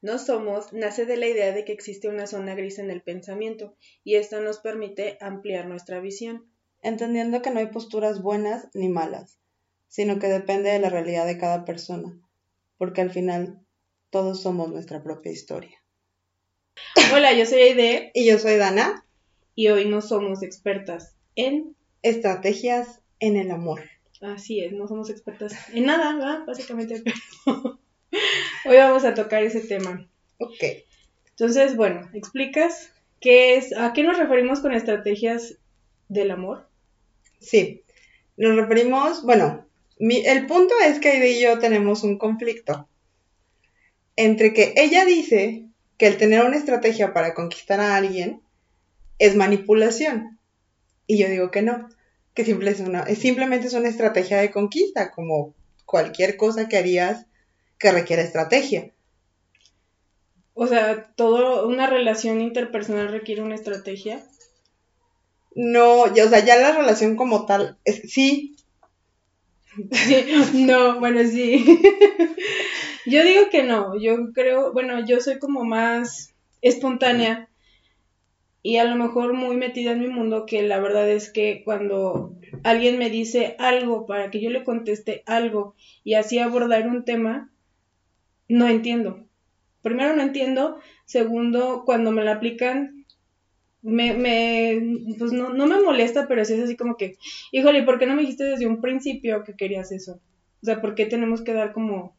no somos nace de la idea de que existe una zona gris en el pensamiento y esto nos permite ampliar nuestra visión. Entendiendo que no hay posturas buenas ni malas, sino que depende de la realidad de cada persona, porque al final todos somos nuestra propia historia. Hola, yo soy Aide. Y yo soy Dana. Y hoy no somos expertas en estrategias en el amor. Así es, no somos expertas en nada, ¿verdad? Básicamente, hoy vamos a tocar ese tema. Ok. Entonces, bueno, ¿explicas qué es, a qué nos referimos con estrategias del amor? Sí, nos referimos, bueno, el punto es que Aide y yo tenemos un conflicto entre que ella dice que el tener una estrategia para conquistar a alguien es manipulación. Y yo digo que no, que simple es una, simplemente es una estrategia de conquista, como cualquier cosa que harías que requiera estrategia. O sea, ¿todo una relación interpersonal requiere una estrategia? No, ya, o sea, ya la relación como tal, es, sí. no, bueno, sí. yo digo que no, yo creo, bueno, yo soy como más espontánea y a lo mejor muy metida en mi mundo que la verdad es que cuando alguien me dice algo para que yo le conteste algo y así abordar un tema, no entiendo. Primero no entiendo, segundo, cuando me la aplican, me, me pues no, no me molesta, pero sí es así como que, híjole, ¿por qué no me dijiste desde un principio que querías eso? O sea, ¿por qué tenemos que dar como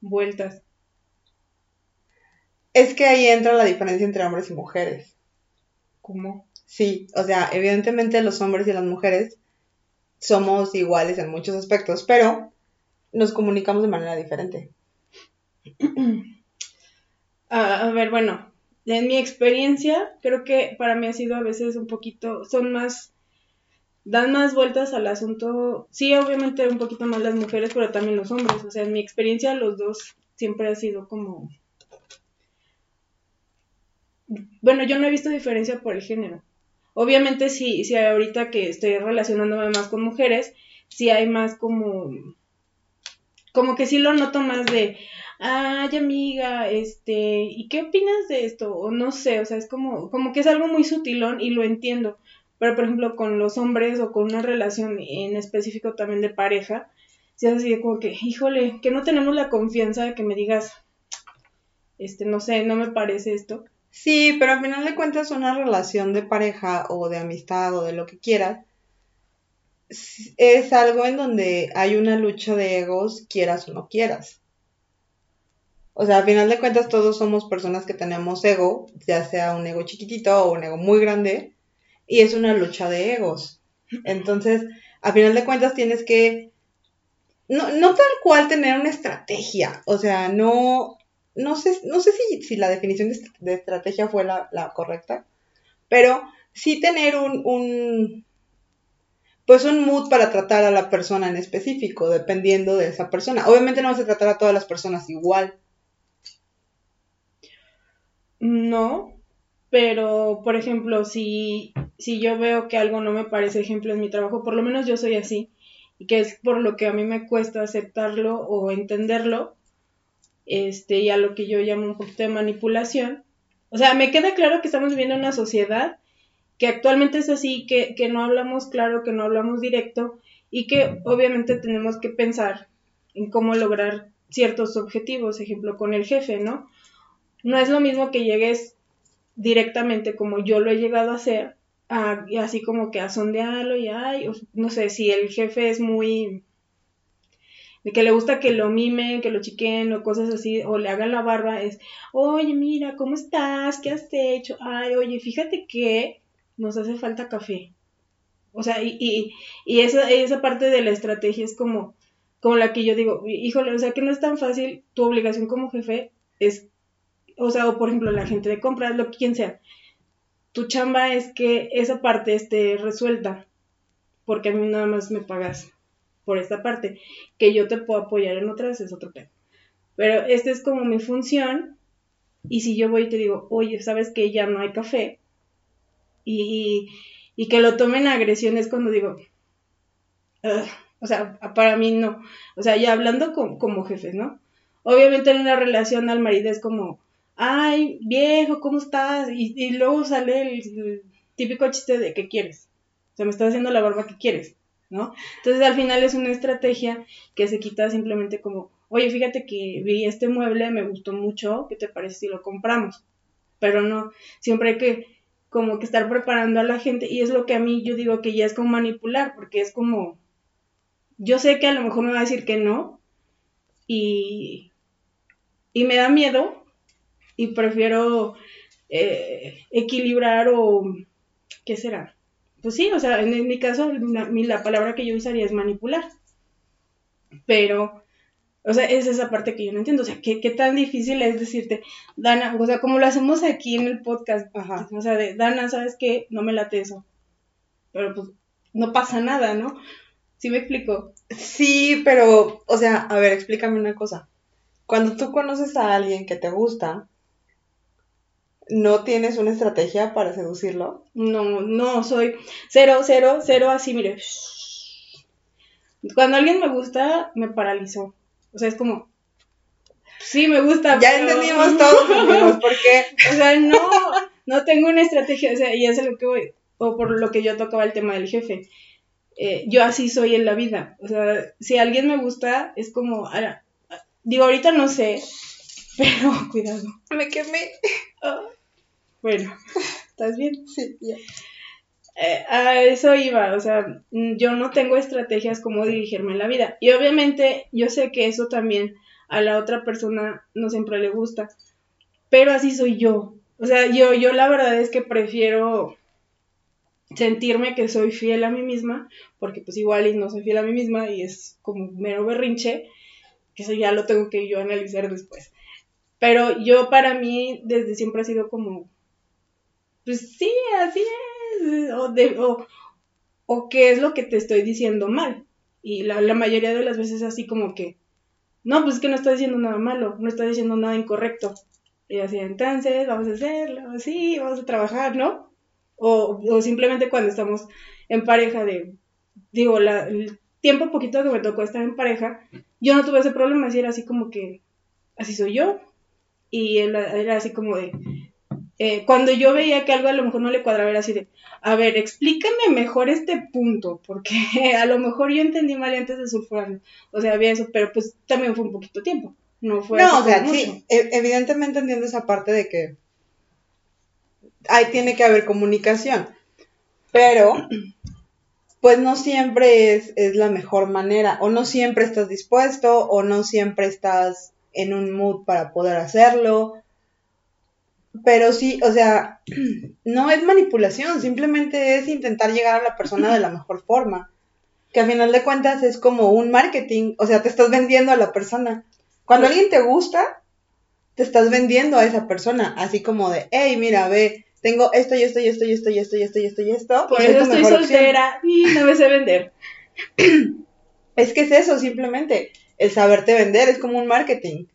vueltas? Es que ahí entra la diferencia entre hombres y mujeres. ¿Cómo? Sí, o sea, evidentemente los hombres y las mujeres somos iguales en muchos aspectos, pero nos comunicamos de manera diferente. a ver, bueno, en mi experiencia, creo que para mí ha sido a veces un poquito, son más, dan más vueltas al asunto, sí, obviamente un poquito más las mujeres, pero también los hombres, o sea, en mi experiencia los dos siempre ha sido como, bueno, yo no he visto diferencia por el género. Obviamente sí, sí ahorita que estoy relacionándome más con mujeres, sí hay más como, como que sí lo noto más de, ay amiga, este, ¿y qué opinas de esto? O no sé, o sea, es como, como que es algo muy sutilón y lo entiendo. Pero por ejemplo con los hombres o con una relación en específico también de pareja, si es así de como que, híjole, que no tenemos la confianza de que me digas, este, no sé, no me parece esto. Sí, pero al final de cuentas una relación de pareja o de amistad o de lo que quieras es algo en donde hay una lucha de egos, quieras o no quieras. O sea, al final de cuentas todos somos personas que tenemos ego, ya sea un ego chiquitito o un ego muy grande, y es una lucha de egos. Entonces, al final de cuentas tienes que, no, no tal cual tener una estrategia, o sea, no, no sé, no sé si, si la definición de, estrategia fue la, correcta, pero sí tener un, un, pues un mood para tratar a la persona en específico, dependiendo de esa persona. Obviamente no vas a tratar a todas las personas igual. No, pero por ejemplo, si, si yo veo que algo no me parece ejemplo en mi trabajo, por lo menos yo soy así, y que es por lo que a mí me cuesta aceptarlo o entenderlo, este, y a lo que yo llamo un poquito de manipulación. O sea, me queda claro que estamos viviendo en una sociedad que actualmente es así, que, que no hablamos claro, que no hablamos directo y que obviamente tenemos que pensar en cómo lograr ciertos objetivos, ejemplo, con el jefe, ¿no? No es lo mismo que llegues directamente como yo lo he llegado a hacer, así como que a sondearlo y ay, no sé, si el jefe es muy de que le gusta que lo mimen, que lo chiquen o cosas así, o le hagan la barba, es, oye, mira, ¿cómo estás? ¿Qué has hecho? Ay, oye, fíjate que nos hace falta café. O sea, y, y, y esa, esa parte de la estrategia es como, como la que yo digo, híjole, o sea, que no es tan fácil, tu obligación como jefe es, o sea, o por ejemplo, la gente de compras, lo que quien sea, tu chamba es que esa parte esté resuelta, porque a mí nada más me pagas por esta parte, que yo te puedo apoyar en otras es otro tema. Pero esta es como mi función, y si yo voy y te digo, oye, sabes que ya no hay café, y, y que lo tomen agresión es cuando digo, o sea, para mí no, o sea, ya hablando como jefes, ¿no? Obviamente en una relación al marido es como, ay, viejo, ¿cómo estás? Y, luego sale el, típico chiste de ¿qué quieres? O sea, me estás haciendo la barba, ¿qué quieres? ¿No? Entonces al final es una estrategia que se quita simplemente como, oye, fíjate que vi este mueble, me gustó mucho, ¿qué te parece si lo compramos? Pero no, siempre hay que como que estar preparando a la gente y es lo que a mí yo digo que ya es como manipular, porque es como, yo sé que a lo mejor me va a decir que no y, y me da miedo y prefiero eh, equilibrar o, ¿qué será? Pues sí, o sea, en, mi caso la, la palabra que yo usaría es manipular, pero o sea, es esa parte que yo no entiendo. O sea, ¿qué, qué tan difícil es decirte, Dana, o sea, como lo hacemos aquí en el podcast, Ajá. o sea, de, Dana, ¿sabes qué? No me late eso. Pero pues no pasa nada, ¿no? ¿Sí me explico? Sí, pero, o sea, a ver, explícame una cosa. Cuando tú conoces a alguien que te gusta, ¿no tienes una estrategia para seducirlo? No, no, soy cero, cero, cero, así, mire. Cuando alguien me gusta, me paralizó. O sea, es como, sí, me gusta. Ya entendimos todos, ¿por qué? O sea, no, no tengo una estrategia, o sea, y es lo que voy, o por lo que yo tocaba el tema del jefe. Eh, yo así soy en la vida. O sea, si alguien me gusta, es como, ahora, digo, ahorita no sé, pero cuidado. Me quemé. Bueno, ¿estás bien? Sí, ya. Eh, a eso iba, o sea, yo no tengo estrategias como dirigirme en la vida. Y obviamente yo sé que eso también a la otra persona no siempre le gusta, pero así soy yo. O sea, yo, yo la verdad es que prefiero sentirme que soy fiel a mí misma, porque pues igual y no soy fiel a mí misma y es como mero berrinche, que eso ya lo tengo que yo analizar después. Pero yo para mí desde siempre ha sido como, pues sí, así es o, de, o, qué es lo que te estoy diciendo mal. Y la, mayoría de las veces así como que, no, pues es que no estoy diciendo nada malo, no estoy diciendo nada incorrecto. Y así, entonces, vamos a hacerlo, así, vamos a trabajar, ¿no? O, o simplemente cuando estamos en pareja de, digo, la, el tiempo poquito que me tocó estar en pareja, yo no tuve ese problema, así era así como que, así soy yo. Y él era así como de, eh, cuando yo veía que algo a lo mejor no le cuadraba, era así de, a ver, explícame mejor este punto, porque a lo mejor yo entendí mal antes de sulfurarlo. O sea, había eso, pero pues también fue un poquito tiempo. No fue. No, o sea, sí, e, evidentemente entiendo esa parte de que ahí tiene que haber comunicación, pero pues no siempre es, es la mejor manera, o no siempre estás dispuesto, o no siempre estás en un mood para poder hacerlo pero sí, o sea, no es manipulación, simplemente es intentar llegar a la persona de la mejor forma. Que a final de cuentas es como un marketing, o sea, te estás vendiendo a la persona. Cuando alguien te gusta, te estás vendiendo a esa persona, así como de, hey, mira, ve, tengo esto y esto y esto y esto y esto y esto y esto y esto. Por eso estoy soltera y no me sé vender. es que es eso, simplemente. El saberte vender es como un marketing.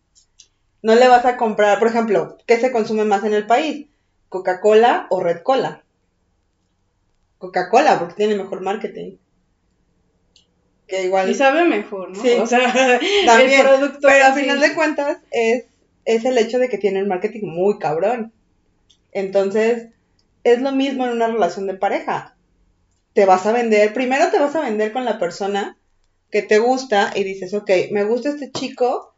No le vas a comprar, por ejemplo, ¿qué se consume más en el país? ¿Coca-Cola o Red Cola? Coca-Cola, porque tiene mejor marketing. Que igual. Y sabe mejor, ¿no? Sí, o sea, también. pero a final de cuentas es, es el hecho de que tiene un marketing muy cabrón. Entonces, es lo mismo en una relación de pareja. Te vas a vender, primero te vas a vender con la persona que te gusta y dices, ok, me gusta este chico,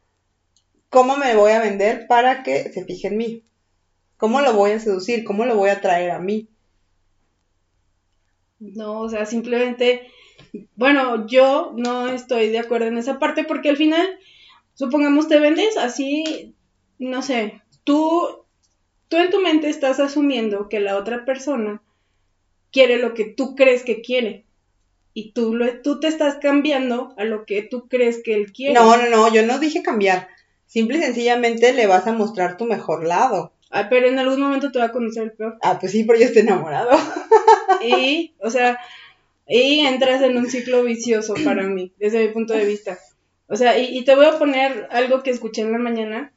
¿Cómo me voy a vender para que se fije en mí? ¿Cómo lo voy a seducir? ¿Cómo lo voy a traer a mí? No, o sea, simplemente, bueno, yo no estoy de acuerdo en esa parte porque al final, supongamos, te vendes así, no sé, tú, tú en tu mente estás asumiendo que la otra persona quiere lo que tú crees que quiere y tú, lo, tú te estás cambiando a lo que tú crees que él quiere. No, no, no, yo no dije cambiar. Simple y sencillamente le vas a mostrar tu mejor lado. Ah, pero en algún momento te va a conocer el peor. Ah, pues sí, pero yo estoy enamorado. y, o sea, y entras en un ciclo vicioso para mí, desde mi punto de vista. O sea, y, te voy a poner algo que escuché en la mañana,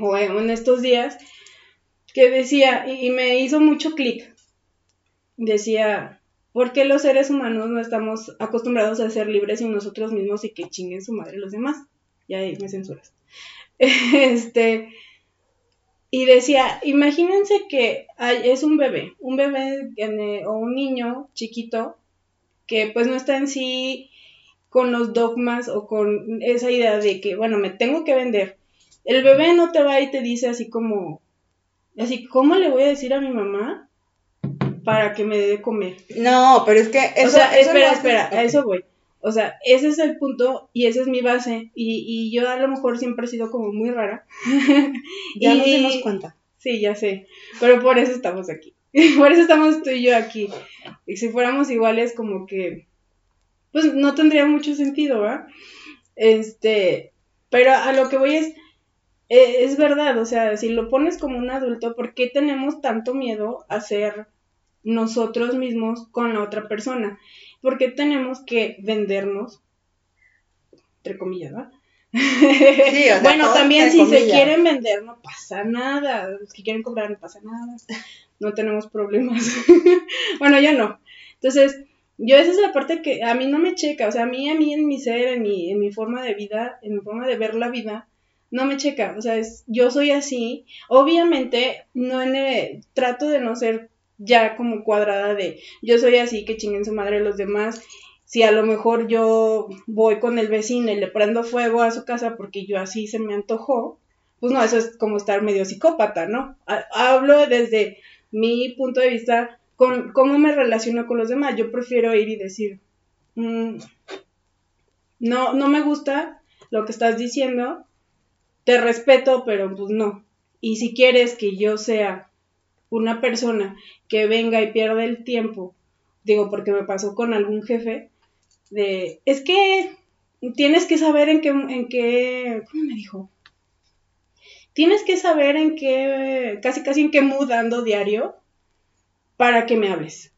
o en estos días, que decía, y, y me hizo mucho clic. Decía, ¿por qué los seres humanos no estamos acostumbrados a ser libres en nosotros mismos y que chinguen su madre los demás? Ya ahí me censuras. Este, y decía, imagínense que es un bebé, un bebé o un niño chiquito que pues no está en sí con los dogmas o con esa idea de que, bueno, me tengo que vender. El bebé no te va y te dice así como, así, ¿cómo le voy a decir a mi mamá para que me dé de comer? No, pero es que... o sea, espera, espera, a eso voy. O sea, ese es el punto y esa es mi base. Y, y yo a lo mejor siempre he sido como muy rara. ya nos dimos cuenta. Sí, ya sé. Pero por eso estamos aquí. por eso estamos tú y yo aquí. Y si fuéramos iguales, como que. Pues no tendría mucho sentido, ¿va? Este. Pero a lo que voy es. Eh, es verdad, o sea, si lo pones como un adulto, ¿por qué tenemos tanto miedo a ser nosotros mismos con la otra persona? porque tenemos que vendernos, entre comillas, ¿no? Sí, bueno, también si se quieren vender no pasa nada, los que quieren comprar no pasa nada, no tenemos problemas. bueno, ya no. Entonces, yo esa es la parte que a mí no me checa, o sea, a mí, a mí en mi ser, en mi, en mi forma de vida, en mi forma de ver la vida, no me checa, o sea, es, yo soy así, obviamente no en, trato de no ser ya como cuadrada de yo soy así, que chinguen su madre los demás. Si a lo mejor yo voy con el vecino y le prendo fuego a su casa porque yo así se me antojó, pues no, eso es como estar medio psicópata, ¿no? Hablo desde mi punto de vista con cómo me relaciono con los demás. Yo prefiero ir y decir, mm, no, no me gusta lo que estás diciendo, te respeto, pero pues no. Y si quieres que yo sea una persona que venga y pierda el tiempo, digo, porque me pasó con algún jefe, de, es que tienes que saber en qué, en qué, ¿cómo me dijo? Tienes que saber en qué, casi casi en qué mood ando diario para que me hables.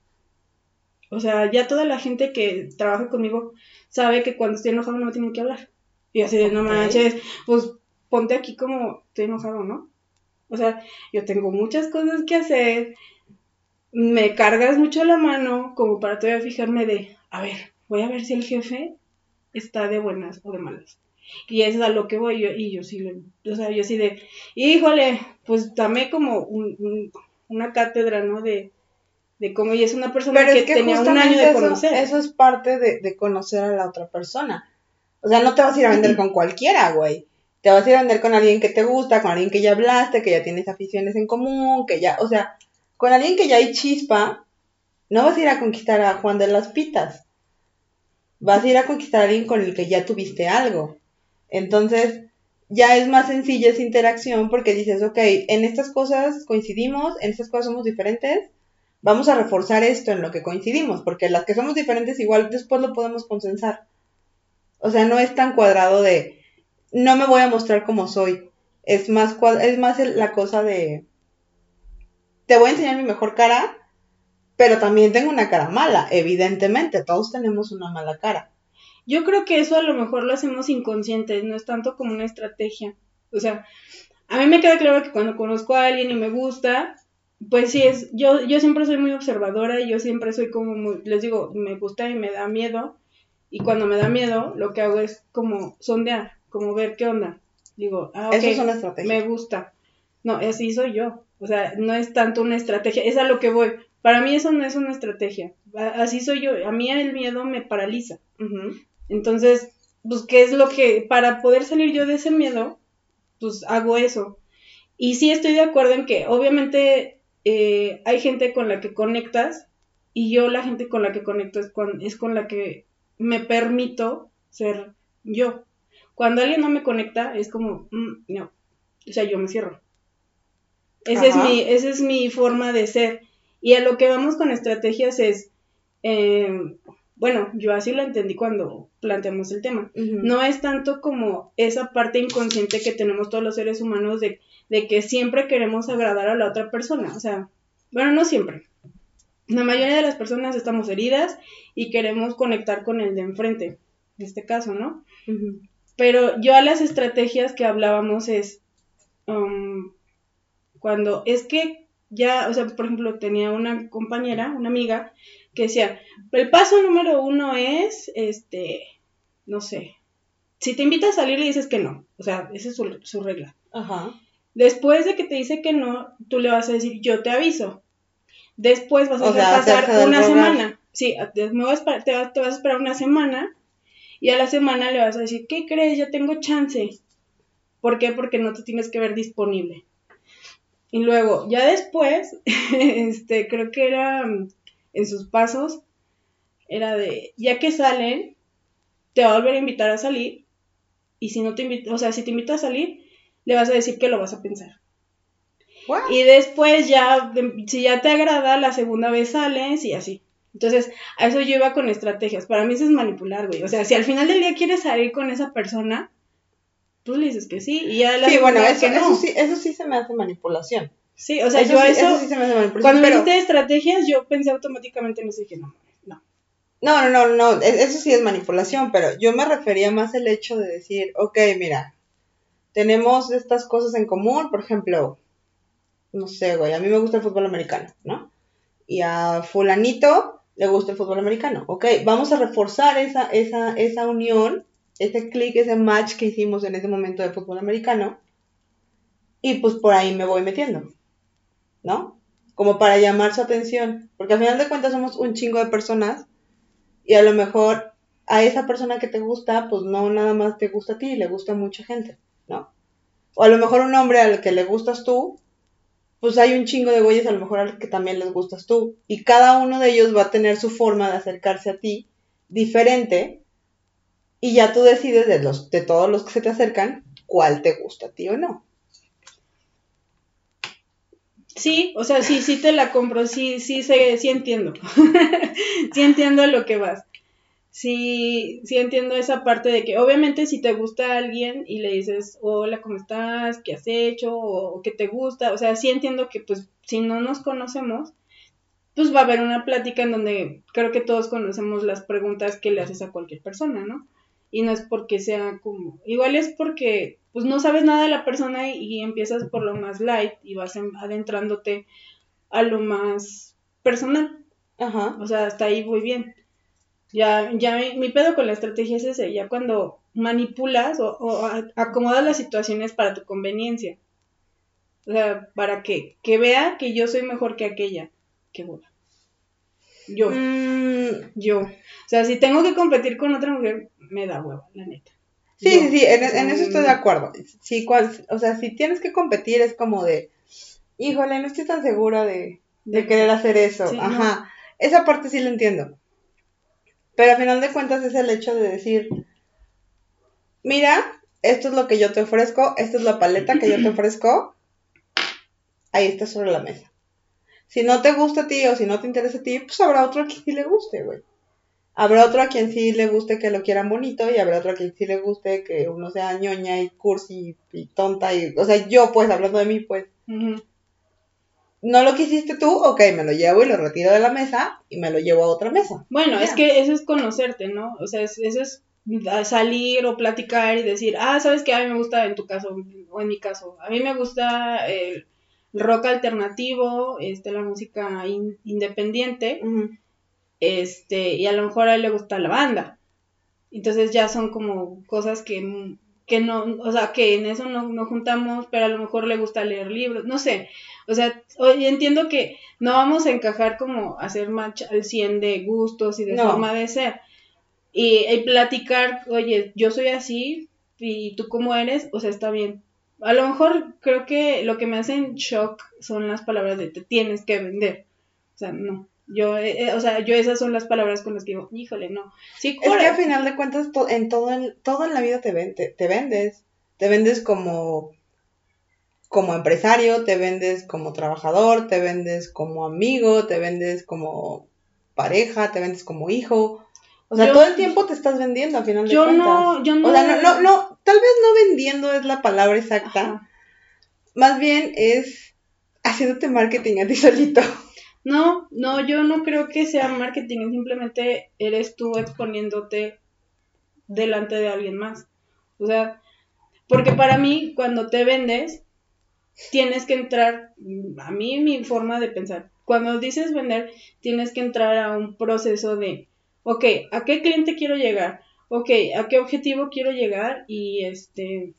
O sea, ya toda la gente que trabaja conmigo sabe que cuando estoy enojado no me tienen que hablar. Y así de, no manches, pues ponte aquí como estoy enojado, ¿no? O sea, yo tengo muchas cosas que hacer, me cargas mucho la mano como para todavía fijarme de, a ver, voy a ver si el jefe está de buenas o de malas. Y eso es a lo que voy yo, y yo sí, o sea, yo sí de, híjole, pues dame como una cátedra, ¿no? De, de cómo ella es una persona que, tenía un año de conocer. Eso, es parte de, de, conocer a la otra persona. O sea, no te vas a ir a vender con cualquiera, güey te vas a ir a vender con alguien que te gusta, con alguien que ya hablaste, que ya tienes aficiones en común, que ya, o sea, con alguien que ya hay chispa, no vas a ir a conquistar a Juan de las Pitas. Vas a ir a conquistar a alguien con el que ya tuviste algo. Entonces, ya es más sencilla esa interacción porque dices, ok, en estas cosas coincidimos, en estas cosas somos diferentes, vamos a reforzar esto en lo que coincidimos, porque las que somos diferentes igual después lo podemos consensar. O sea, no es tan cuadrado de, no me voy a mostrar como soy. Es más, es más la cosa de, te voy a enseñar mi mejor cara, pero también tengo una cara mala, evidentemente, todos tenemos una mala cara. Yo creo que eso a lo mejor lo hacemos inconscientes, no es tanto como una estrategia. O sea, a mí me queda claro que cuando conozco a alguien y me gusta, pues sí es, yo, yo siempre soy muy observadora y yo siempre soy como muy, les digo, me gusta y me da miedo. Y cuando me da miedo, lo que hago es como sondear como ver qué onda. Digo, ah, Eso es una estrategia. Me gusta. No, así soy yo. O sea, no es tanto una estrategia, es a lo que voy. Para mí eso no es una estrategia. Así soy yo. A mí el miedo me paraliza. Entonces, pues, ¿qué es lo que, para poder salir yo de ese miedo, pues hago eso. Y sí estoy de acuerdo en que, obviamente, eh, hay gente con la que conectas y yo la gente con la que conecto es con, es con la que me permito ser yo. Cuando alguien no me conecta, es como, mm, no, o sea, yo me cierro. Esa es, mi, esa es mi forma de ser. Y a lo que vamos con estrategias es, em, bueno, yo así lo entendí cuando planteamos el tema. No es tanto como esa parte inconsciente que tenemos todos los seres humanos de, de que siempre queremos agradar a la otra persona. O sea, bueno, no siempre. La mayoría de las personas estamos heridas y queremos conectar con el de enfrente, en este caso, ¿no? Pero yo a las estrategias que hablábamos es um, cuando es que ya, o sea, por ejemplo, tenía una compañera, una amiga, que decía, el paso número uno es, este, no sé, si te invita a salir le dices que no, o sea, esa es su, regla. Ajá. Después de que te dice que no, tú le vas a decir, yo te aviso. Después vas a pasar una semana. Sí, te vas, te vas a esperar una semana y a la semana le vas a decir, ¿qué crees? Yo tengo chance. ¿Por qué? Porque no te tienes que ver disponible. Y luego, ya después, este, creo que era en sus pasos, era de, ya que salen, te va a volver a invitar a salir, y si no te invita, o sea, si te invita a salir, le vas a decir que lo vas a pensar. Y después ya, si ya te agrada, la segunda vez sales y así. Entonces, a eso yo iba con estrategias. Para mí eso es manipular, güey. O sea, si al final del día quieres salir con esa persona, tú le dices que sí. Y ya la sí, bueno, eso, eso, sí, eso sí se me hace manipulación. Sí, o sea, yo eso, sí se me hace manipulación. Cuando me dijiste estrategias, yo pensé automáticamente en eso y dije, no, no. No, no, no, no, e, eso sí es manipulación, pero yo me refería más al hecho de decir, ok, mira, tenemos estas cosas en común, por ejemplo, no sé, güey, a mí me gusta el fútbol americano, ¿no? Y a fulanito le gusta el fútbol americano, ok, vamos a reforzar esa, esa, esa unión, ese clic, ese match que hicimos en ese momento de fútbol americano, y pues por ahí me voy metiendo, ¿no? Como para llamar su atención, porque al final de cuentas somos un chingo de personas y a lo mejor a esa persona que te gusta, pues no nada más te gusta a ti, le gusta a mucha gente, ¿no? O a lo mejor un hombre al que le gustas tú, pues hay un chingo de güeyes a lo mejor al que también les gustas tú. Y cada uno de ellos va a tener su forma de acercarse a ti diferente. Y ya tú decides de, los, de todos los que se te acercan cuál te gusta a ti o no. Sí, o sea, sí, sí te la compro, sí, sí, sí entiendo. sí entiendo lo que vas sí, sí entiendo esa parte de que obviamente si te gusta alguien y le dices, hola, ¿cómo estás? ¿Qué has hecho? O, qué te gusta? O sea, sí entiendo que pues si no nos conocemos, pues va a haber una plática en donde creo que todos conocemos las preguntas que le haces a cualquier persona, ¿no? Y no es porque sea como, igual es porque pues no sabes nada de la persona y, y empiezas por lo más light y vas adentrándote a lo más personal. Ajá. O sea, hasta ahí muy bien. Ya, ya mi, pedo con la estrategia es ese, ya cuando manipulas o, acomodas las situaciones para tu conveniencia. O sea, para que, que vea que yo soy mejor que aquella. Qué bueno. Yo. Mm. Yo. O sea, si tengo que competir con otra mujer, me da hueva, la neta. Sí, sí, sí, en, eso estoy de acuerdo. Sí, o sea, si tienes que competir es como de, híjole, no estoy tan segura de, de querer hacer eso. Ajá. Esa parte sí la entiendo. Pero al final de cuentas es el hecho de decir, mira, esto es lo que yo te ofrezco, esta es la paleta que yo te ofrezco, ahí está sobre la mesa. Si no te gusta a ti o si no te interesa a ti, pues habrá otro a quien sí le guste, güey. Habrá otro a quien sí le guste que lo quieran bonito y habrá otro a quien sí le guste que uno sea ñoña y cursi y tonta y, o sea, yo pues, hablando de mí, pues no lo quisiste tú, ok, me lo llevo y lo retiro de la mesa y me lo llevo a otra mesa. Bueno, es que eso es conocerte, ¿no? O sea, eso es salir o platicar y decir, ah, sabes que a mí me gusta en tu caso o en mi caso, a mí me gusta el rock alternativo, este, la música independiente, este, y a lo mejor a él le gusta la banda. Entonces ya son como cosas que, que no, o sea, que en eso no, no juntamos, pero a lo mejor le gusta leer libros, no sé. O sea, hoy entiendo que no vamos a encajar como hacer match al 100 de gustos y de forma de ser. Y, platicar, oye, yo soy así y tú cómo eres, o sea, está bien. A lo mejor creo que lo que me hace en shock son las palabras de te tienes que vender. O sea, no. Yo, eh, eh, o sea, yo esas son las palabras con las que digo, híjole, no. Sí, es que al final de cuentas, en todo, en, todo en la vida te, te vendes. Te vendes como como empresario, te vendes como trabajador, te vendes como amigo, te vendes como pareja, te vendes como hijo. O sea, todo el tiempo te estás vendiendo al final de yo No, yo no. O sea, no, no, no, tal vez no vendiendo es la palabra exacta. Más bien es haciéndote marketing a ti solito. No, no, yo no creo que sea marketing, simplemente eres tú exponiéndote delante de alguien más. O sea, porque para mí, cuando te vendes, tienes que entrar, a mí mi forma de pensar, cuando dices vender, tienes que entrar a un proceso de, ok, ¿a qué cliente quiero llegar? Ok, ¿a qué objetivo quiero llegar? Y este,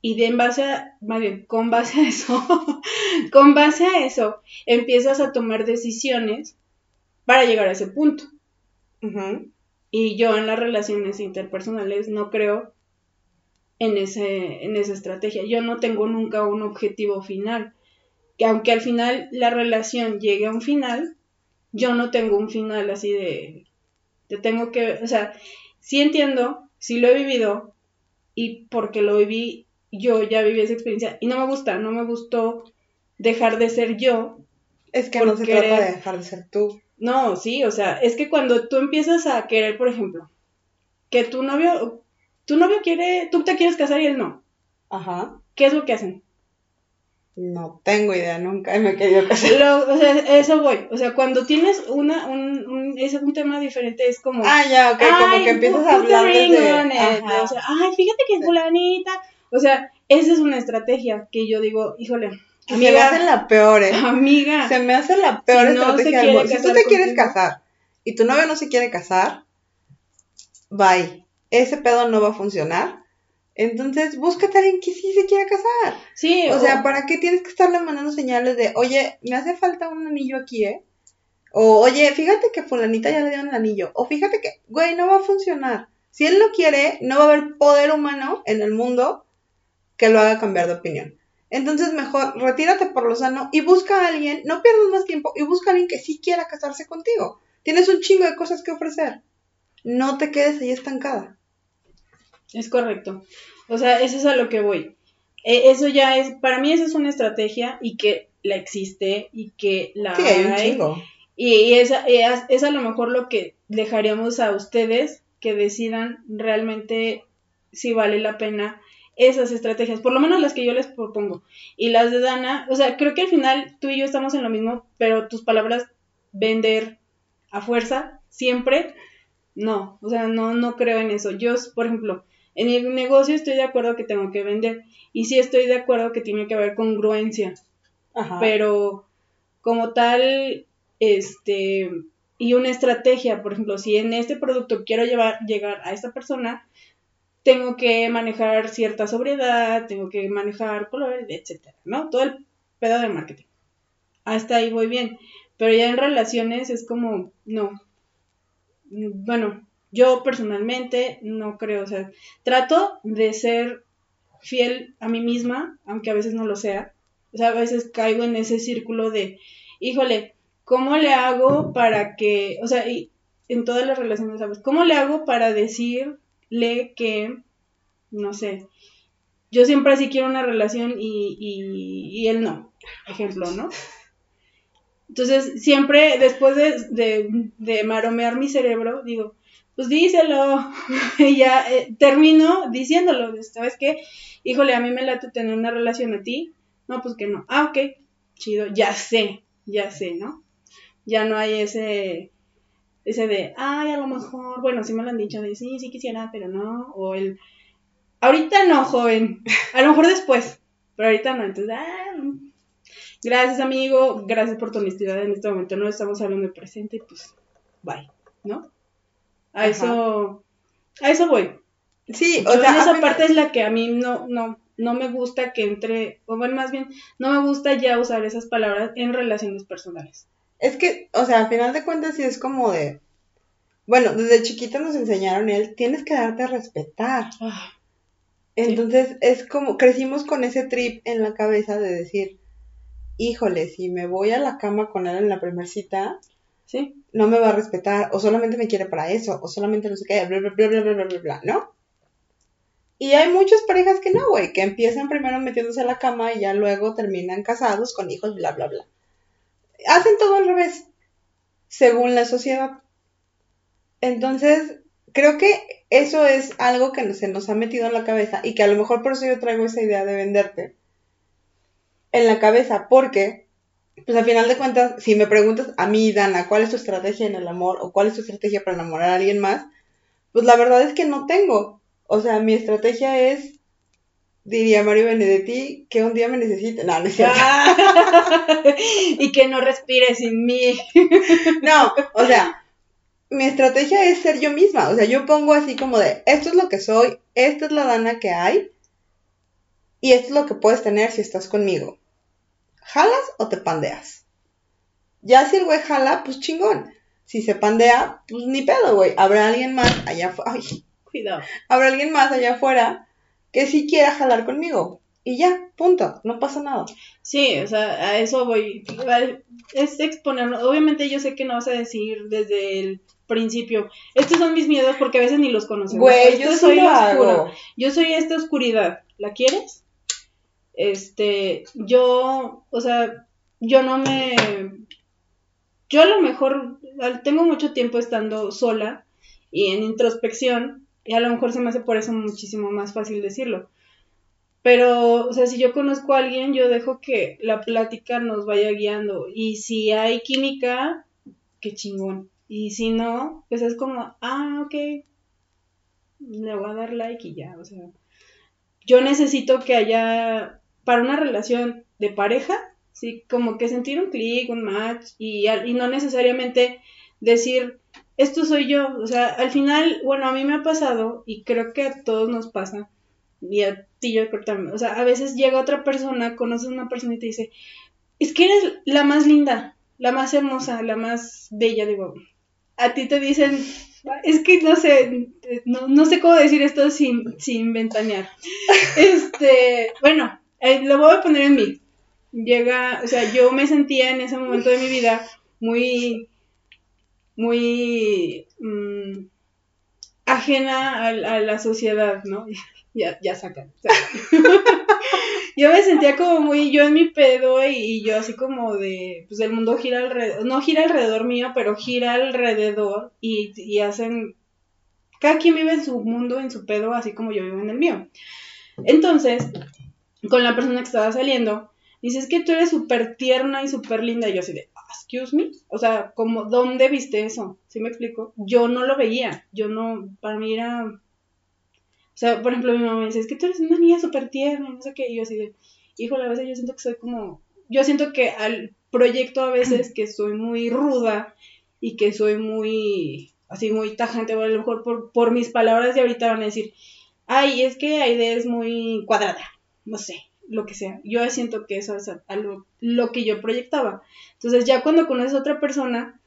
y de en base a, más bien, con base a eso, con base a eso, empiezas a tomar decisiones para llegar a ese punto. Y yo en las relaciones interpersonales no creo en, ese, en esa estrategia. Yo no tengo nunca un objetivo final. Que aunque al final la relación llegue a un final, yo no tengo un final así de, te tengo que, o sea, sí entiendo, sí lo he vivido y porque lo viví, yo ya viví esa experiencia y no me gusta, no me gustó dejar de ser yo. Es que no se trata de dejar de ser tú. No, sí, o sea, es que cuando tú empiezas a querer, por ejemplo, que tu novio, tu novio quiere, tú te quieres casar y él no. Ajá. ¿Qué es lo que hacen? No tengo idea, nunca me he querido casar. o sea, eso voy. O sea, cuando tienes una, un, un, es un tema diferente, es como. Ah, ya, ok, como que empiezas a hablar desde. O sea, ay, fíjate que es fulanita. O sea, esa es una estrategia que yo digo, híjole. Amiga, se me hace la peor, ¿eh? Amiga. Se me hace la peor estrategia del mundo. Si tú te quieres casar y tu novio no se quiere casar, bye. Ese pedo no va a funcionar entonces, búscate a alguien que sí se quiera casar. Sí. O, sea, ¿para qué tienes que estarle mandando señales de, oye, me hace falta un anillo aquí, eh? O, oye, fíjate que fulanita ya le dio un anillo. O fíjate que, güey, no va a funcionar. Si él no quiere, no va a haber poder humano en el mundo que lo haga cambiar de opinión. Entonces, mejor retírate por lo sano y busca a alguien, no pierdas más tiempo, y busca a alguien que sí quiera casarse contigo. Tienes un chingo de cosas que ofrecer. No te quedes ahí estancada. Es correcto. O sea, eso es a lo que voy. E, eso ya es, para mí esa es una estrategia y que la existe y que la hay. Y, esa, es a lo mejor lo que dejaríamos a ustedes que decidan realmente si vale la pena esas estrategias, por lo menos las que yo les propongo. Y las de Dana, o sea, creo que al final tú y yo estamos en lo mismo, pero tus palabras vender a fuerza, siempre, no, o sea, no, no creo en eso. Yo, por ejemplo, en el negocio estoy de acuerdo que tengo que vender y sí estoy de acuerdo que tiene que haber congruencia. Ajá. Pero como tal, este, y una estrategia, por ejemplo, si en este producto quiero llevar, llegar a esta persona, tengo que manejar cierta sobriedad, tengo que manejar colores, etcétera, ¿no? Todo el pedo de marketing. Hasta ahí voy bien. Pero ya en relaciones es como, no. Bueno, yo personalmente no creo, o sea, trato de ser fiel a mí misma, aunque a veces no lo sea. O sea, a veces caigo en ese círculo de, híjole, ¿cómo le hago para que, o sea, y en todas las relaciones. ¿Cómo le hago para decirle que, no sé, yo siempre así quiero una relación y, y, y él no, ejemplo, ¿no? Entonces, siempre después de, de, de maromear mi cerebro, digo, pues díselo. y ya eh, termino diciéndolo, ¿sabes qué? Híjole, a mí me late tener una relación a ti. No, pues que no. Ah, ok, chido, ya sé, ya sé, ¿no? Ya no hay ese, ese de, ay, a lo mejor, bueno, sí me lo han dicho, de sí, sí quisiera, pero no. O el, ahorita no, joven, a lo mejor después, pero ahorita no. Entonces, ah, gracias amigo, gracias por tu honestidad en este momento, no estamos hablando de presente, pues, bye, ¿no? A eso, a eso voy. Sí, o sea, esa parte es la que a mí no, no, no me gusta que entre, o bueno, más bien, no me gusta ya usar esas palabras en relaciones personales. Es que, o sea, al final de cuentas sí es como de, bueno, desde chiquita nos enseñaron él, tienes que darte a respetar. Ah, Entonces es como, crecimos con ese trip en la cabeza de decir, híjole, si me voy a la cama con él en la primera cita, ¿sí? No me va a respetar, o solamente me quiere para eso, o solamente no sé qué, bla, bla, bla, bla, bla, bla, bla, ¿no? Y hay muchas parejas que no, güey, que empiezan primero metiéndose a la cama y ya luego terminan casados con hijos, bla, bla, bla. Hacen todo al revés, según la sociedad. Entonces, creo que eso es algo que se nos ha metido en la cabeza y que a lo mejor por eso yo traigo esa idea de venderte en la cabeza, porque pues al final de cuentas, si me preguntas a mí, Dana, ¿cuál es tu estrategia en el amor o cuál es tu estrategia para enamorar a alguien más? Pues la verdad es que no tengo. O sea, mi estrategia es, diría Mario Benedetti, que un día me necesite. No, no es cierto. y que no respire sin mí. no, o sea, mi estrategia es ser yo misma. O sea, yo pongo así como de, esto es lo que soy, esta es la Dana que hay. Y esto es lo que puedes tener si estás conmigo. ¿Jalas o te pandeas? Ya si el güey jala, pues chingón. Si se pandea, pues ni pedo, güey. Habrá alguien más allá afuera. Cuidado. habrá alguien más allá afuera que sí quiera jalar conmigo. Y ya, punto. No pasa nada. Sí, o sea, a eso voy. Es exponerlo. Obviamente yo sé que no vas a decir desde el principio, estos son mis miedos porque a veces ni los conocemos. Güey, Esto yo soy la oscura. Yo soy esta oscuridad. ¿La quieres? Este, yo, o sea, yo no me... Yo a lo mejor tengo mucho tiempo estando sola y en introspección y a lo mejor se me hace por eso muchísimo más fácil decirlo. Pero, o sea, si yo conozco a alguien, yo dejo que la plática nos vaya guiando. Y si hay química, qué chingón. Y si no, pues es como, ah, ok, le voy a dar like y ya, o sea. Yo necesito que haya, para una relación de pareja, sí, como que sentir un clic, un match, y, no necesariamente decir, esto soy yo. O sea, al final, bueno, a mí me ha pasado, y creo que a todos nos pasa, y a ti yo también, o sea, a veces llega otra persona, conoces a una persona y te dice, es que eres la más linda, la más hermosa, la más bella, digo, a ti te dicen, es que no sé, no, no sé cómo decir esto sin, sin ventanear. Este, bueno, eh, lo voy a poner en mí. Llega, o sea, yo me sentía en ese momento de mi vida muy, muy mm, ajena a, la sociedad, ¿no? Ya, ya sacan. yo me sentía como muy yo en mi pedo y, y yo así como de, pues el mundo gira alrededor, no gira alrededor mío, pero gira alrededor y, y hacen, cada quien vive en su mundo, en su pedo, así como yo vivo en el mío. Entonces, con la persona que estaba saliendo, dices que tú eres súper tierna y súper linda, y yo así de, excuse me, o sea, como, ¿dónde viste eso? ¿Sí me explico? Yo no lo veía, yo no, para mí era... O sea, por ejemplo, mi mamá me dice, es que tú eres una niña súper tierna, y no sé qué, y yo así de, híjole, a veces yo siento que soy como, yo siento que al proyecto a veces que soy muy ruda y que soy muy, así muy tajante, o a lo mejor por, por mis palabras de ahorita van a decir, ay, es que Aide es muy cuadrada, no sé, lo que sea. Yo siento que eso es a, a lo, que yo proyectaba. Entonces ya cuando conoces a otra persona,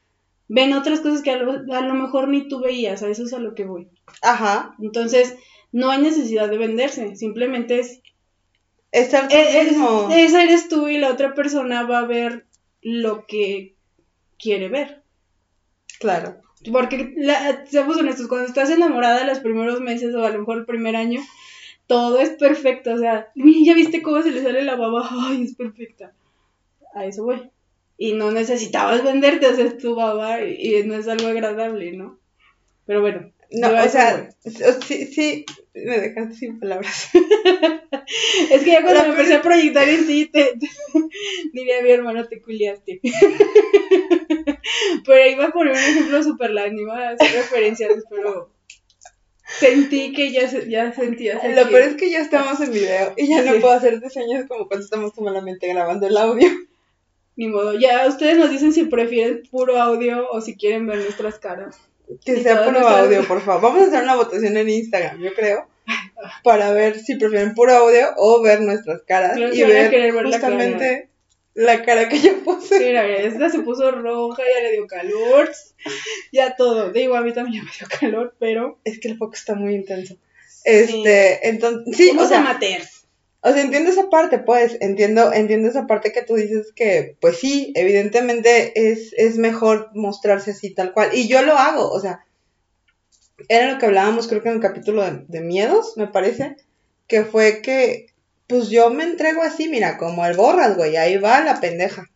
ven otras cosas que a lo, a lo mejor ni tú veías, a eso es a lo que voy. Ajá. Entonces, no hay necesidad de venderse, simplemente es, tú es, mismo. es- esa eres tú y la otra persona va a ver lo que quiere ver. Claro. Porque, la, seamos honestos, cuando estás enamorada los primeros meses o a lo mejor el primer año, todo es perfecto. O sea, "Mira, ya viste cómo se le sale la baba, ay, es perfecta. A eso voy. Y no necesitabas venderte, o sea, es tu baba y, no es algo agradable, ¿no? Pero bueno. No, a o sea, sí, sí, me dejaste sin palabras. Es que ya cuando la me empecé a proyectar en ti, te, te- diría mi hermano, te culiaste. pero iba a poner un ejemplo super light, no iba a hacer referencias, pero sentí que ya, ya sentías Lo peor es que ya estamos en video y ya no Sí. puedo hacer diseños como cuando estamos malamente grabando el audio. Ni modo, ya ustedes nos dicen si prefieren puro audio o si quieren ver nuestras caras. Que Y sea puro nuestras- audio, por favor. Vamos a hacer una votación en Instagram, yo creo, para ver si prefieren puro audio o ver nuestras caras y ver ver justamente la cara que yo puse. Mira, esta se puso roja, ya le dio calor, ya todo. Digo, a mí también ya me dio calor, pero... Es que el foco está muy intenso. Este, entonces, sí, o sea, amateurs. O sea, entiendo esa parte, pues, entiendo, entiendo esa parte que tú dices que, pues sí, evidentemente es, es mejor mostrarse así tal cual. Y yo lo hago, o sea, era lo que hablábamos creo que en el capítulo de, de miedos, me parece, que fue que, pues yo me entrego así, mira, como el borras, güey, ahí va la pendeja.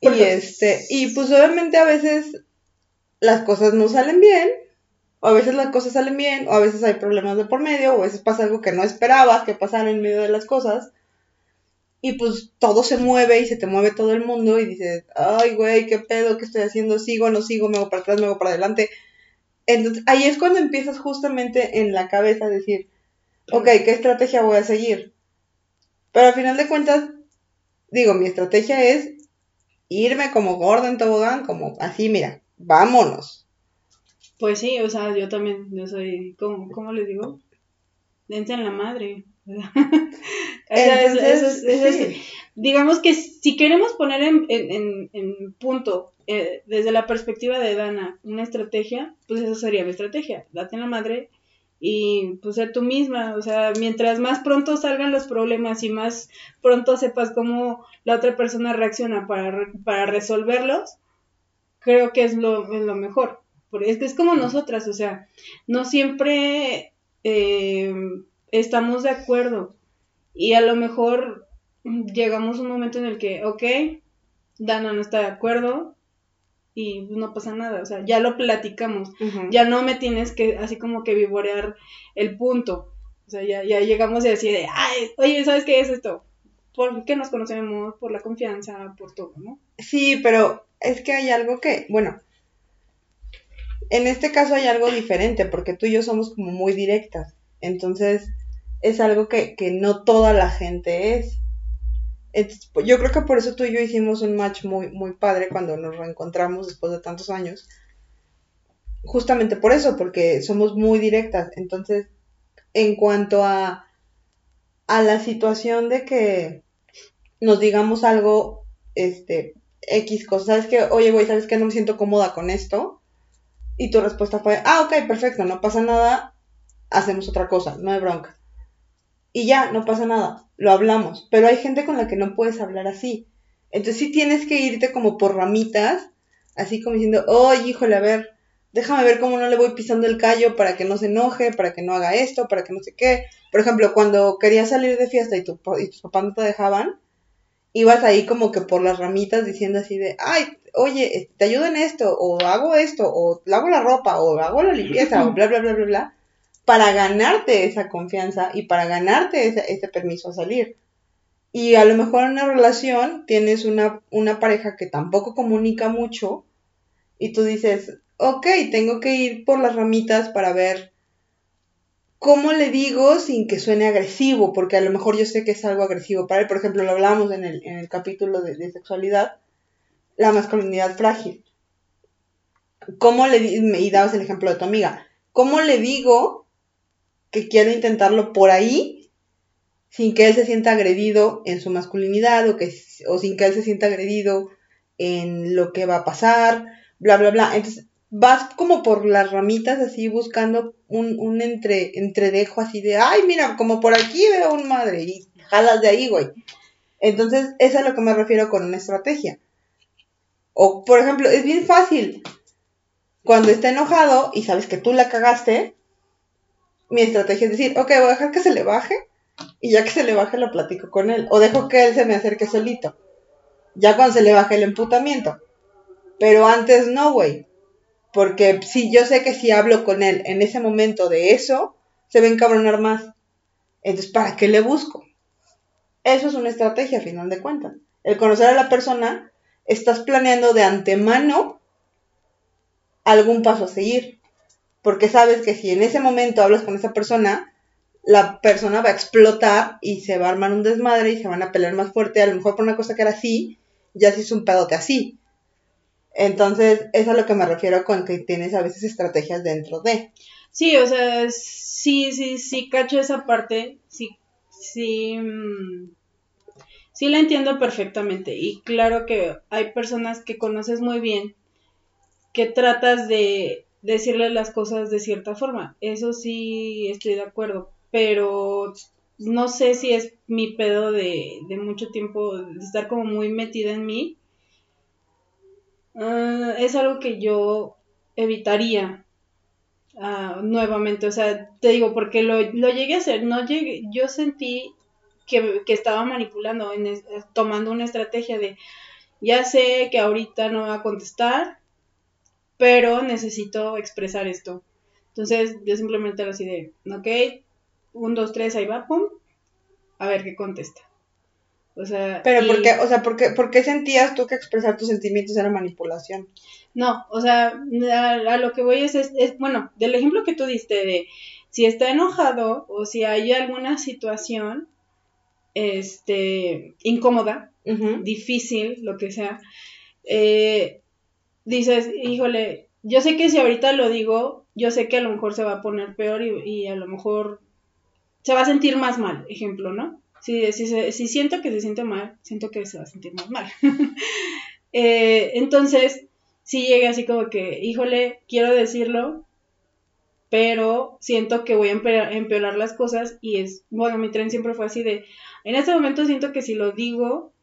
Y este, y pues obviamente a veces las cosas no salen bien, o a veces las cosas salen bien, o a veces hay problemas de por medio, o a veces pasa algo que no esperabas que pasara en medio de las cosas. Y pues todo se mueve y se te mueve todo el mundo y dices, ay, güey, qué pedo, qué estoy haciendo, sigo, no sigo, me hago para atrás, me hago para adelante. Entonces ahí es cuando empiezas justamente en la cabeza a decir, ok, ¿qué estrategia voy a seguir? Pero al final de cuentas, digo, mi estrategia es irme como gordo en tobogán, como así, mira, vámonos. Pues sí, o sea, yo también, yo soy, ¿cómo, cómo les digo? Dense en la madre. digamos que si queremos poner en, en, en punto, eh, desde la perspectiva de Dana, una estrategia, pues esa sería mi estrategia. Date en la madre y pues ser tú misma. O sea, mientras más pronto salgan los problemas y más pronto sepas cómo la otra persona reacciona para, para resolverlos, creo que es lo, es lo mejor. Porque es que es como nosotras, o sea, no siempre eh, estamos de acuerdo. Y a lo mejor llegamos a un momento en el que, ok, Dana no está de acuerdo y no pasa nada, o sea, ya lo platicamos, ya no me tienes que así como que vivorear el punto, o sea, ya, ya llegamos y así de, ay, oye, ¿sabes qué es esto? ¿Por qué nos conocemos? Por la confianza, por todo, ¿no? Sí, pero es que hay algo que, bueno, en este caso hay algo diferente, porque tú y yo somos como muy directas, entonces es algo que, que no toda la gente es. Pues, yo creo que por eso tú y yo hicimos un match muy, muy padre cuando nos reencontramos después de tantos años. Justamente por eso, porque somos muy directas. Entonces, en cuanto a, a la situación de que nos digamos algo, este, X cosas, ¿sabes que Oye, güey, ¿sabes que No me siento cómoda con esto. Y tu respuesta fue, ah, ok, perfecto, no pasa nada, hacemos otra cosa, no hay bronca y ya, no pasa nada, lo hablamos, pero hay gente con la que no puedes hablar así. Entonces sí tienes que irte como por ramitas, así como diciendo, oye, híjole, a ver, déjame ver cómo no le voy pisando el callo para que no se enoje, para que no haga esto, para que no sé qué. Por ejemplo, cuando querías salir de fiesta y, tu, y tus papás no te dejaban, ibas ahí como que por las ramitas diciendo así de, ay, oye, te ayudo en esto, o hago esto, o lavo la ropa, o hago la limpieza, o bla, bla, bla, bla, bla para ganarte esa confianza y para ganarte ese, permiso a salir. Y a lo mejor en una relación tienes una, pareja que tampoco comunica mucho y tú dices, ok, tengo que ir por las ramitas para ver cómo le digo sin que suene agresivo, porque a lo mejor yo sé que es algo agresivo para él. Por ejemplo, lo hablamos en el, capítulo de, de sexualidad, la masculinidad frágil. ¿Cómo le y dabas el ejemplo de tu amiga? ¿Cómo le digo que quiero intentarlo por ahí sin que él se sienta agredido en su masculinidad o, que, o sin que él se sienta agredido en lo que va a pasar, bla, bla, bla. Entonces vas como por las ramitas así buscando un, un entre, entredejo así de, ay, mira, como por aquí veo un madre y jalas de ahí, güey. Entonces, eso es a lo que me refiero con una estrategia. O, por ejemplo, es bien fácil. Cuando está enojado y sabes que tú la cagaste, mi estrategia es decir, ok, voy a dejar que se le baje y ya que se le baje lo platico con él. O dejo que él se me acerque solito. Ya cuando se le baje el emputamiento. Pero antes no, güey. Porque si yo sé que si hablo con él en ese momento de eso, se va a encabronar más. Entonces, ¿para qué le busco? Eso es una estrategia, a final de cuentas. El conocer a la persona, estás planeando de antemano algún paso a seguir porque sabes que si en ese momento hablas con esa persona, la persona va a explotar y se va a armar un desmadre y se van a pelear más fuerte, a lo mejor por una cosa que era así, ya si es un pedote así. Entonces, eso es a lo que me refiero con que tienes a veces estrategias dentro de. Sí, o sea, sí, sí, sí, cacho esa parte, sí, sí, mm, sí la entiendo perfectamente. Y claro que hay personas que conoces muy bien, que tratas de decirle las cosas de cierta forma. Eso sí estoy de acuerdo, pero no sé si es mi pedo de, de mucho tiempo, de estar como muy metida en mí. Ah, es algo que yo evitaría ah, nuevamente, o sea, te digo, porque lo, lo llegué a hacer, no llegué, yo sentí que, que estaba manipulando, tomando una estrategia de, ya sé que ahorita no va a contestar, pero necesito expresar esto. Entonces yo simplemente lo así de, ok, un, dos, tres, ahí va, pum, a ver qué contesta. O sea, pero ¿por qué, o sea, ¿por qué, ¿por qué sentías tú que expresar tus sentimientos era manipulación? No, o sea, a, lo que voy es, es, bueno, del ejemplo que tú diste de si está enojado o si hay alguna situación, este, incómoda, difícil, lo que sea, eh, dices, híjole, yo sé que si ahorita lo digo, yo sé que a lo mejor se va a poner peor y, a lo mejor se va a sentir más mal, ejemplo, ¿no? Si, si, si siento que se siente mal, siento que se va a sentir más mal. Eh, entonces, si llega así como que, híjole, quiero decirlo, pero siento que voy a empeorar las cosas y es, bueno, mi tren siempre fue así de, en este momento siento que si lo digo,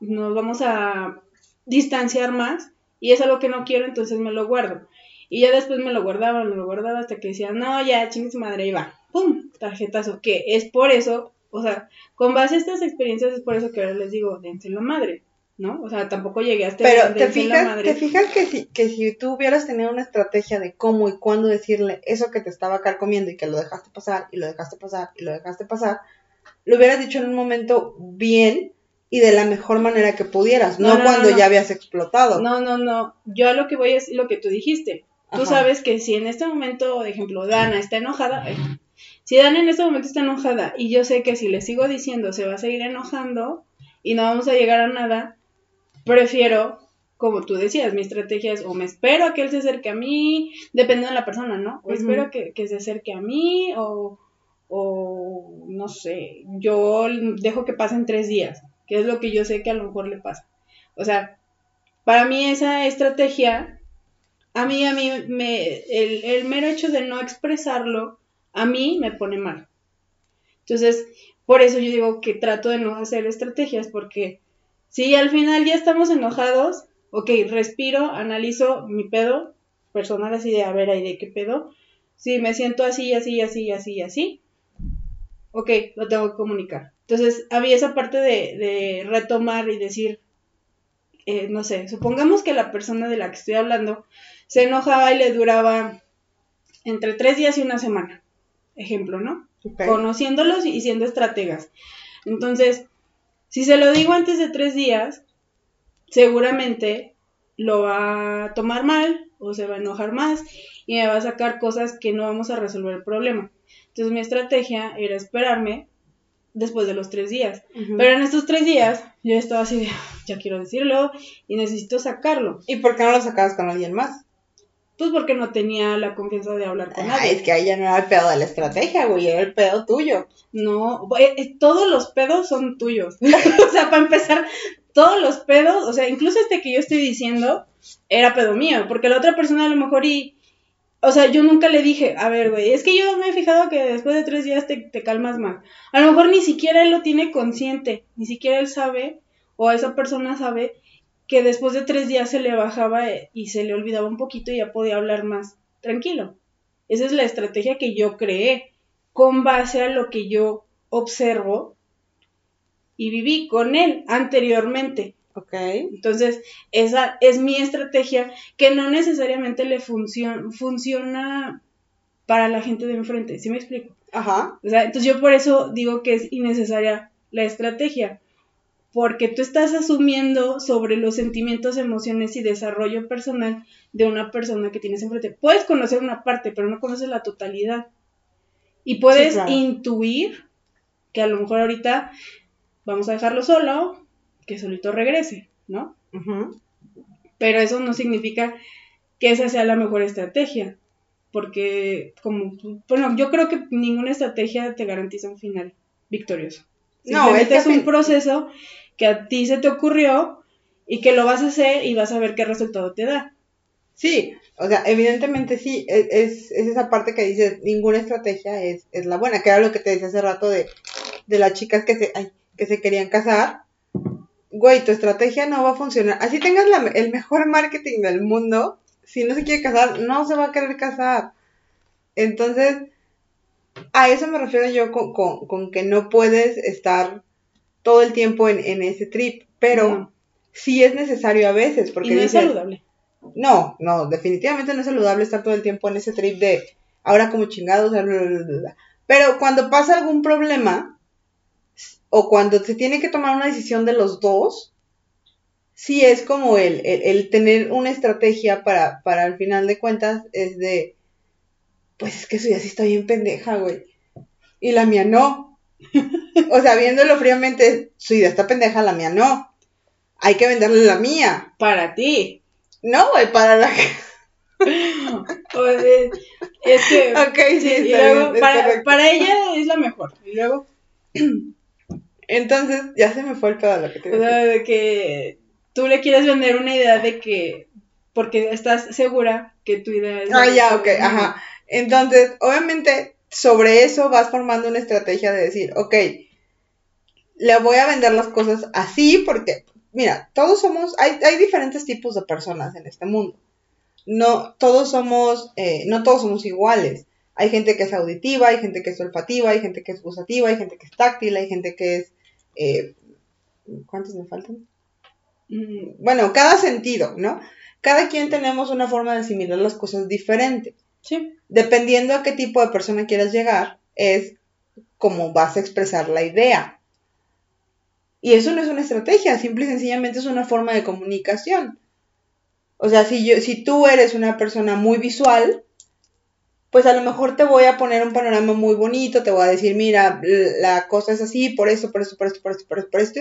nos vamos a distanciar más y es algo que no quiero, entonces me lo guardo. Y ya después me lo guardaba, me lo guardaba hasta que decía, no, ya, chingue su madre, y va, ¡pum! Tarjetazo, que es por eso, o sea, con base a estas experiencias es por eso que ahora les digo, dense la madre. ¿no? O sea, tampoco llegué a este Pero te fijas, te fijas que si, que si tú hubieras tenido una estrategia de cómo y cuándo decirle eso que te estaba carcomiendo y que lo dejaste pasar y lo dejaste pasar y lo dejaste pasar, lo hubieras dicho en un momento bien y de la mejor manera que pudieras, no, cuando ya habías explotado. No, no, no. Yo a lo que voy es lo que tú dijiste. Tú sabes que si en este momento, por ejemplo, Dana está enojada, eh, si Dana en este momento está enojada y yo sé que si le sigo diciendo se va a seguir enojando y no vamos a llegar a nada, prefiero, como tú decías, mi estrategia es o me espero a que él se acerque a mí, depende de la persona, ¿no? O espero que, que, se acerque a mí o, o, no sé, yo dejo que pasen tres días, que es lo que yo sé que a lo mejor le pasa. O sea, para mí esa estrategia, a mí, a mí, me, el, el mero hecho de no expresarlo, a mí me pone mal. Entonces, por eso yo digo que trato de no hacer estrategias, porque si al final ya estamos enojados, ok, respiro, analizo mi pedo, personal así de, a ver, ahí de qué pedo. Si me siento así, así, así, así, así, ok, lo tengo que comunicar. Entonces, había esa parte de, de retomar y decir, eh, no sé, supongamos que la persona de la que estoy hablando se enojaba y le duraba entre tres días y una semana. Ejemplo, ¿no? Conociéndolos y siendo estrategas. Entonces, si se lo digo antes de tres días, seguramente lo va a tomar mal o se va a enojar más y me va a sacar cosas que no vamos a resolver el problema. Entonces mi estrategia era esperarme después de los tres días. Pero en estos tres días yo estaba así de, ya quiero decirlo y necesito sacarlo. ¿Y por qué no lo sacabas con alguien más? Pues porque no tenía la confianza de hablar con nadie. Es que ahí ya no era el pedo de la estrategia, güey, era el pedo tuyo. No, eh, eh, todos los pedos son tuyos. o sea, para empezar, todos los pedos, o sea, incluso este que yo estoy diciendo, era pedo mío, porque la otra persona a lo mejor y... O sea, yo nunca le dije, a ver, güey, es que yo me he fijado que después de tres días te, calmas más. A lo mejor ni siquiera él lo tiene consciente, ni siquiera él sabe, o esa persona sabe que después de tres días se le bajaba eh, y se le olvidaba un poquito y ya podía hablar más tranquilo. Esa es la estrategia que yo creé con base a lo que yo observo y viví con él anteriormente. Ok. Entonces, esa es mi estrategia que no necesariamente le funciona, funciona para la gente de enfrente. ¿Sí me explico? Ajá. O sea, entonces yo por eso digo que es innecesaria la estrategia porque tú estás asumiendo sobre los sentimientos, emociones y desarrollo personal de una persona que tienes enfrente. Puedes conocer una parte, pero no conoces la totalidad. Y puedes intuir que a lo mejor ahorita vamos a dejarlo solo, que solito regrese, ¿no? Pero eso no significa que esa sea la mejor estrategia, porque como, bueno, yo creo que ninguna estrategia te garantiza un final victorioso. No, este es un proceso que a ti se te ocurrió y que lo vas a hacer y vas a ver qué resultado te da. Sí, o sea, evidentemente sí, e, es, es, esa parte que dices, ninguna estrategia es, es, la buena, que era lo que te decía hace rato de, de las chicas que se, que se querían casar. Güey, tu estrategia no va a funcionar. Así tengas la, el mejor marketing del mundo, si no se quiere casar, no se va a querer casar. Entonces, a eso me refiero yo con, con, con que no puedes estar todo el tiempo en, ese trip, pero sí es necesario a veces, porque... Y no es saludable. No, no, definitivamente no es saludable estar todo el tiempo en ese trip de ahora como chingados, pero cuando pasa algún problema o cuando se tiene que tomar una decisión de los dos, sí es como el, el, tener una estrategia para, para al final de cuentas es de, pues es que eso ya sí está bien pendeja, güey. Y la mía no o sea, viéndolo fríamente, su idea está pendeja, la mía no. Hay que venderle la mía. Para ti. No, güey, para la es que. Ok, sí, sí, y está luego, bien, es para, para ella es la mejor. Y luego, Entonces, ya se me fue el pedo de lo que te o sea, de que tú le quieres vender una idea de que. Porque estás segura que tu idea es. Ah, ya, ok, ajá. Entonces, obviamente, sobre eso vas formando una estrategia de decir, ok, le voy a vender las cosas así porque, mira, todos somos, hay, hay diferentes tipos de personas en este mundo. No, todos somos, eh, no todos somos iguales. Hay gente que es auditiva, hay gente que es olfativa, hay gente que es gustativa, hay gente que es táctil, hay gente que es, eh, ¿cuántos me faltan? Mm, Bueno, cada sentido, ¿no? Cada quien tenemos una forma de asimilar las cosas diferente Sí. dependiendo a qué tipo de persona quieras llegar, es como vas a expresar la idea. Y eso no es una estrategia, simple y sencillamente es una forma de comunicación. O sea, si, yo, si tú eres una persona muy visual, pues a lo mejor te voy a poner un panorama muy bonito, te voy a decir, mira, la cosa es así, por esto, por esto, por esto, por esto, por esto, por esto,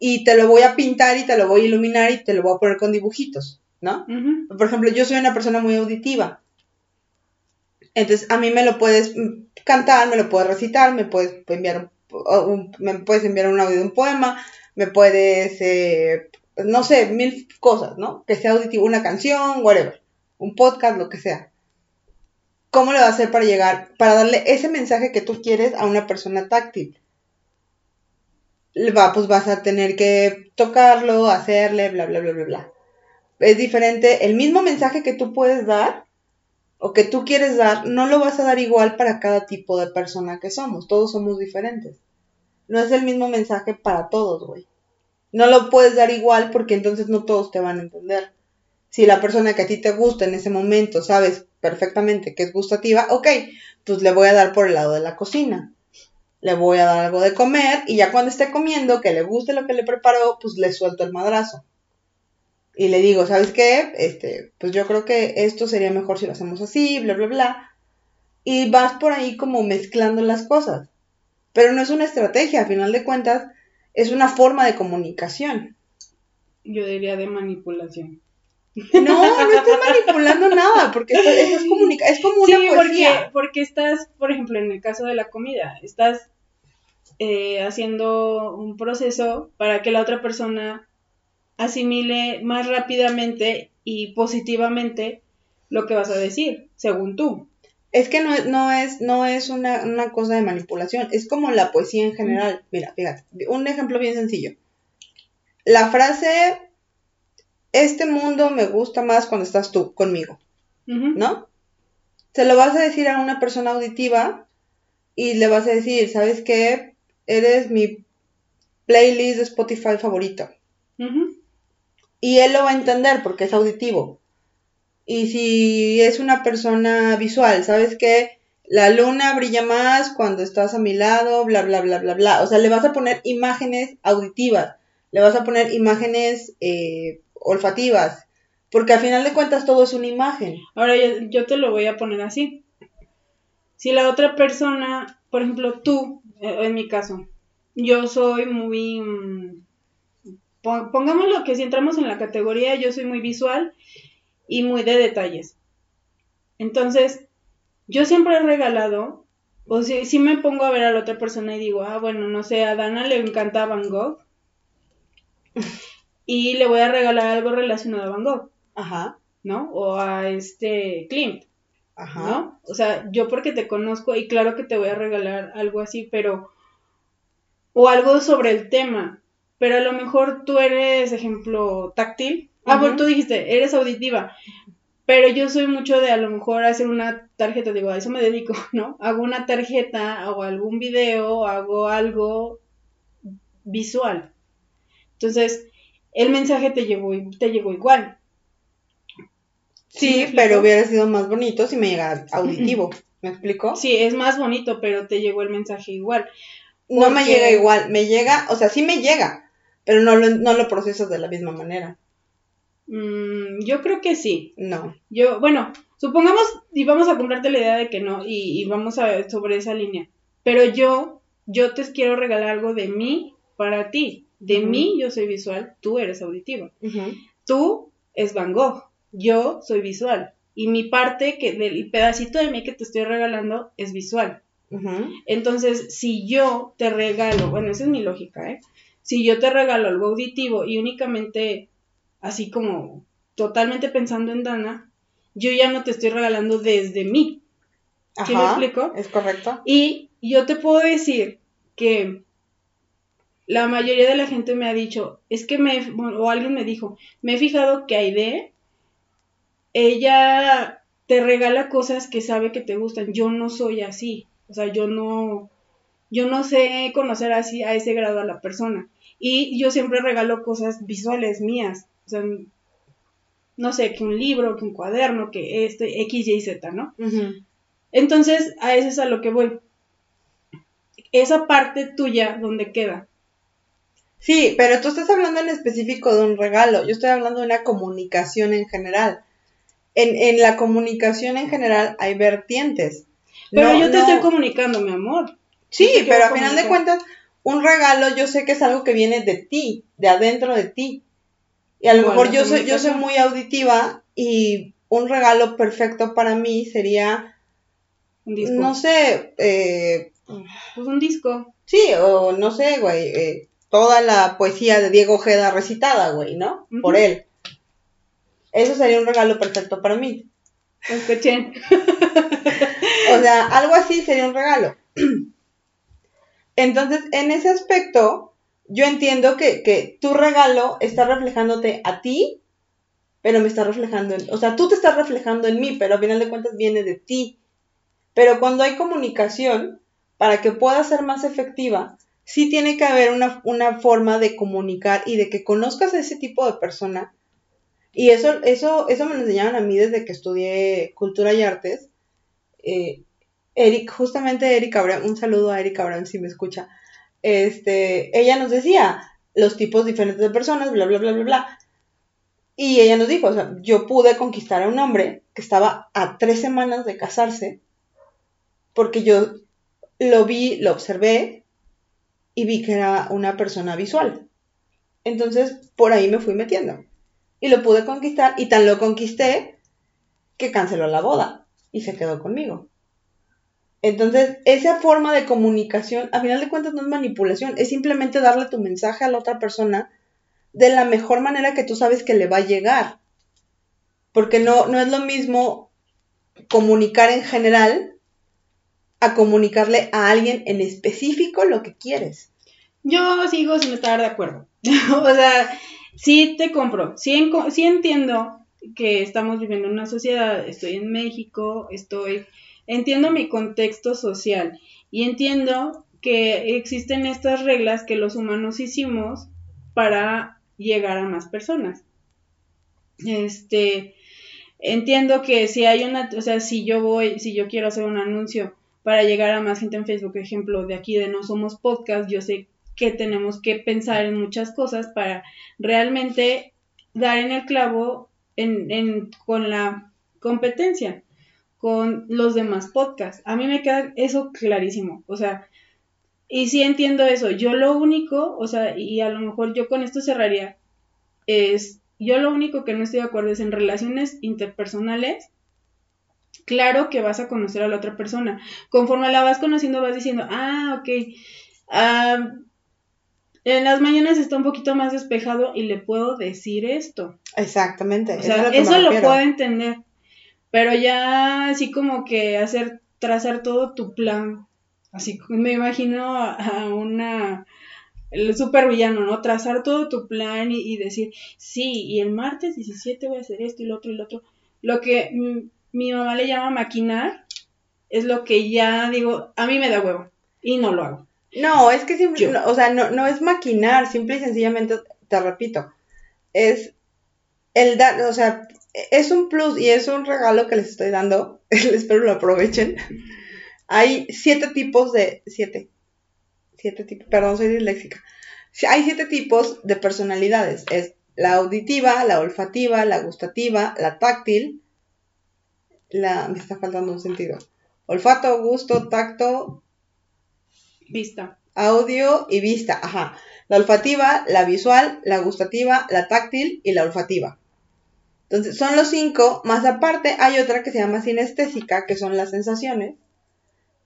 y te lo voy a pintar y te lo voy a iluminar y te lo voy a poner con dibujitos, ¿no? Por ejemplo, yo soy una persona muy auditiva. Entonces, a mí me lo puedes cantar, me lo puedes recitar, me puedes enviar un- me puedes enviar un audio de un poema, me puedes, eh, no sé, mil cosas, ¿no? Que sea auditivo, una canción, whatever, un podcast, lo que sea. ¿Cómo le vas a hacer para llegar, para darle ese mensaje que tú quieres a una persona táctil? Va, pues vas a tener que tocarlo, hacerle, bla, bla, bla, bla, bla es diferente. El mismo mensaje que tú puedes dar o que tú quieres dar, no lo vas a dar igual para cada tipo de persona que somos. Todos somos diferentes. No es el mismo mensaje para todos, güey. No lo puedes dar igual porque entonces no todos te van a entender. Si la persona que a ti te gusta en ese momento sabes perfectamente que es gustativa, ok, pues le voy a dar por el lado de la cocina. Le voy a dar algo de comer y ya cuando esté comiendo, que le guste lo que le preparó, pues le suelto el madrazo y le digo, ¿sabes qué? Este, pues yo creo que esto sería mejor si lo hacemos así, bla, bla, bla. Y vas por ahí como mezclando las cosas. Pero no es una estrategia, a final de cuentas, es una forma de comunicación. Yo diría de manipulación. No, no estoy manipulando nada, porque eso es, comunica es como una Sí, poesía. porque estás, por ejemplo, en el caso de la comida, estás eh, haciendo un proceso para que la otra persona asimile más rápidamente y positivamente lo que vas a decir, según tú. Es que no, es- no es, no es una, una cosa de manipulación, es como la poesía en general. Mira, fíjate, un ejemplo bien sencillo. La frase, este mundo me gusta más cuando estás tú conmigo. ¿no? Se lo vas a decir a una persona auditiva y le vas a decir, ¿sabes qué? Eres mi playlist de Spotify favorito. Y él lo va a entender porque es auditivo. Y si es una persona visual, ¿sabes qué? La luna brilla más cuando estás a mi lado, bla, bla, bla, bla, bla. O sea, le vas a poner imágenes auditivas, le vas a poner imágenes eh, olfativas, porque al final de cuentas todo es una imagen. Ahora yo, te lo voy a poner así. Si la otra persona, por ejemplo, tú, eh, en mi caso, yo soy muy... mm, pon- Pongámoslo que si entramos en la categoría, yo soy muy visual y muy de detalles. Entonces, yo siempre he regalado, o si, si me pongo a ver a la otra persona y digo, ah, bueno, no sé, a Dana le encanta Van Gogh y le voy a regalar algo relacionado a Van Gogh, Ajá, ¿no? O a este Klimt. ajá. ¿no? O sea, yo porque te conozco y claro que te voy a regalar algo así, pero o algo sobre el tema, pero a lo mejor tú eres, ejemplo, táctil. Ah, bueno, tú dijiste, eres auditiva, pero yo soy mucho de a lo mejor hacer una tarjeta, digo, a eso me dedico, ¿no? Hago una tarjeta, hago algún video, hago algo visual. Entonces, el mensaje te llegó, te llegó igual. ¿Sí pero hubiera sido más bonito si me llegara auditivo. ¿Me explico? Sí, es más bonito, pero te llegó el mensaje igual. No me llega igual, me llega, o sea, sí me llega, pero no lo, no lo procesas de la misma manera. Mm, yo creo que sí. No. Yo, bueno, supongamos y vamos a comprarte la idea de que no y, y vamos a ver sobre esa línea. Pero yo, yo te quiero regalar algo de mí para ti. De mí yo soy visual, tú eres auditivo. Ujú. Tú es Van Gogh, yo soy visual y mi parte que del pedacito de mí que te estoy regalando es visual. Entonces, si yo te regalo, bueno, esa es mi lógica, ¿eh? Si yo te regalo algo auditivo y únicamente así como totalmente pensando en Dana, yo ya no te estoy regalando desde mí. ¿Sí me explico? Es correcto. Y yo te puedo decir que la mayoría de la gente me ha dicho, es que me, o alguien me dijo, me he fijado que Aide, ella te regala cosas que sabe que te gustan. Yo no soy así. O sea, yo no, yo no sé conocer así a ese grado a la persona. Y yo siempre regalo cosas visuales mías. O sea, no sé, que un libro, que un cuaderno, que este, X, Y, Z, ¿no? Entonces, a eso es a lo que voy. Esa parte tuya, ¿dónde queda? Sí, pero tú estás hablando en específico de un regalo. Yo estoy hablando de una comunicación en general. En, en la comunicación en general hay vertientes. Pero No- yo te no- estoy comunicando, mi amor. Sí, pero a final de cuentas, un regalo yo sé que es algo que viene de ti, de adentro de ti. Y a lo mejor yo soy, yo soy muy auditiva y un regalo perfecto para mí sería, Un disco. no sé, eh, Pues un disco. sí, o no sé, güey, eh, toda la poesía de Diego Ojeda recitada, güey, ¿no? Por él. Eso sería un regalo perfecto para mí. Un cochen. O sea, algo así sería un regalo. Entonces, en ese aspecto, yo entiendo que, que tu regalo está reflejándote a ti, pero me está reflejando en, o sea, tú te estás reflejando en mí, pero a final de cuentas viene de ti. Pero cuando hay comunicación, para que pueda ser más efectiva, sí tiene que haber una, una forma de comunicar y de que conozcas a ese tipo de persona. Y eso, eso, eso me lo enseñaron a mí desde que estudié cultura y artes. Eh, Eric, justamente Eric Abraham, un saludo a Eric Abraham si me escucha. Este, ella nos decía los tipos diferentes de personas, bla, bla, bla, bla, bla. Y ella nos dijo, o sea, yo pude conquistar a un hombre que estaba a tres semanas de casarse, porque yo lo vi, lo observé y vi que era una persona visual. Entonces, por ahí me fui metiendo. Y lo pude conquistar, y tan lo conquisté que canceló la boda y se quedó conmigo. Entonces, esa forma de comunicación, a final de cuentas, no es manipulación, es simplemente darle tu mensaje a la otra persona de la mejor manera que tú sabes que le va a llegar. Porque no, no es lo mismo comunicar en general a comunicarle a alguien en específico lo que quieres. Yo sigo sin estar de acuerdo. o sea, sí te compro. Sí, entiendo que estamos viviendo en una sociedad. Estoy en México, estoy. Entiendo mi contexto social y entiendo que existen estas reglas que los humanos hicimos para llegar a más personas. Este, entiendo que si hay una, o sea, si yo voy, si yo quiero hacer un anuncio para llegar a más gente en Facebook, ejemplo de aquí de No Somos Podcast, yo sé que tenemos que pensar en muchas cosas para realmente dar en el clavo en, en, con la competencia, con los demás podcasts. A mí me queda eso clarísimo, o sea, y sí entiendo eso. Yo lo único, o sea, y a lo mejor yo con esto cerraría, es, yo lo único que no estoy de acuerdo es en relaciones interpersonales. Claro que vas a conocer a la otra persona. Conforme la vas conociendo, vas diciendo, ah, ok, ah, en las mañanas está un poquito más despejado y le puedo decir esto. Exactamente. O sea, es a que me eso lo puedo entender. Pero ya así como que hacer, trazar todo tu plan. Así me imagino a, una el super villano, ¿no? Trazar todo tu plan y, y, decir, sí, y el martes 17 voy a hacer esto y lo otro y lo otro. Lo que mm, mi mamá le llama maquinar es lo que ya digo, a mí me da huevo y no lo hago. No, es que siempre, no, o sea, no, no es maquinar, simple y sencillamente, te repito, es el dar, o sea, es un plus y es un regalo que les estoy dando, espero lo aprovechen. Hay siete tipos de, siete, siete tipos, perdón, soy disléxica. Hay siete tipos de personalidades, es la auditiva, la olfativa, la gustativa, la táctil, la, me está faltando un sentido, olfato, gusto, tacto, Vista. audio y vista, ajá. La olfativa, la visual, la gustativa, la táctil y la olfativa. Entonces, son los cinco, más aparte hay otra que se llama sinestésica, que son las sensaciones,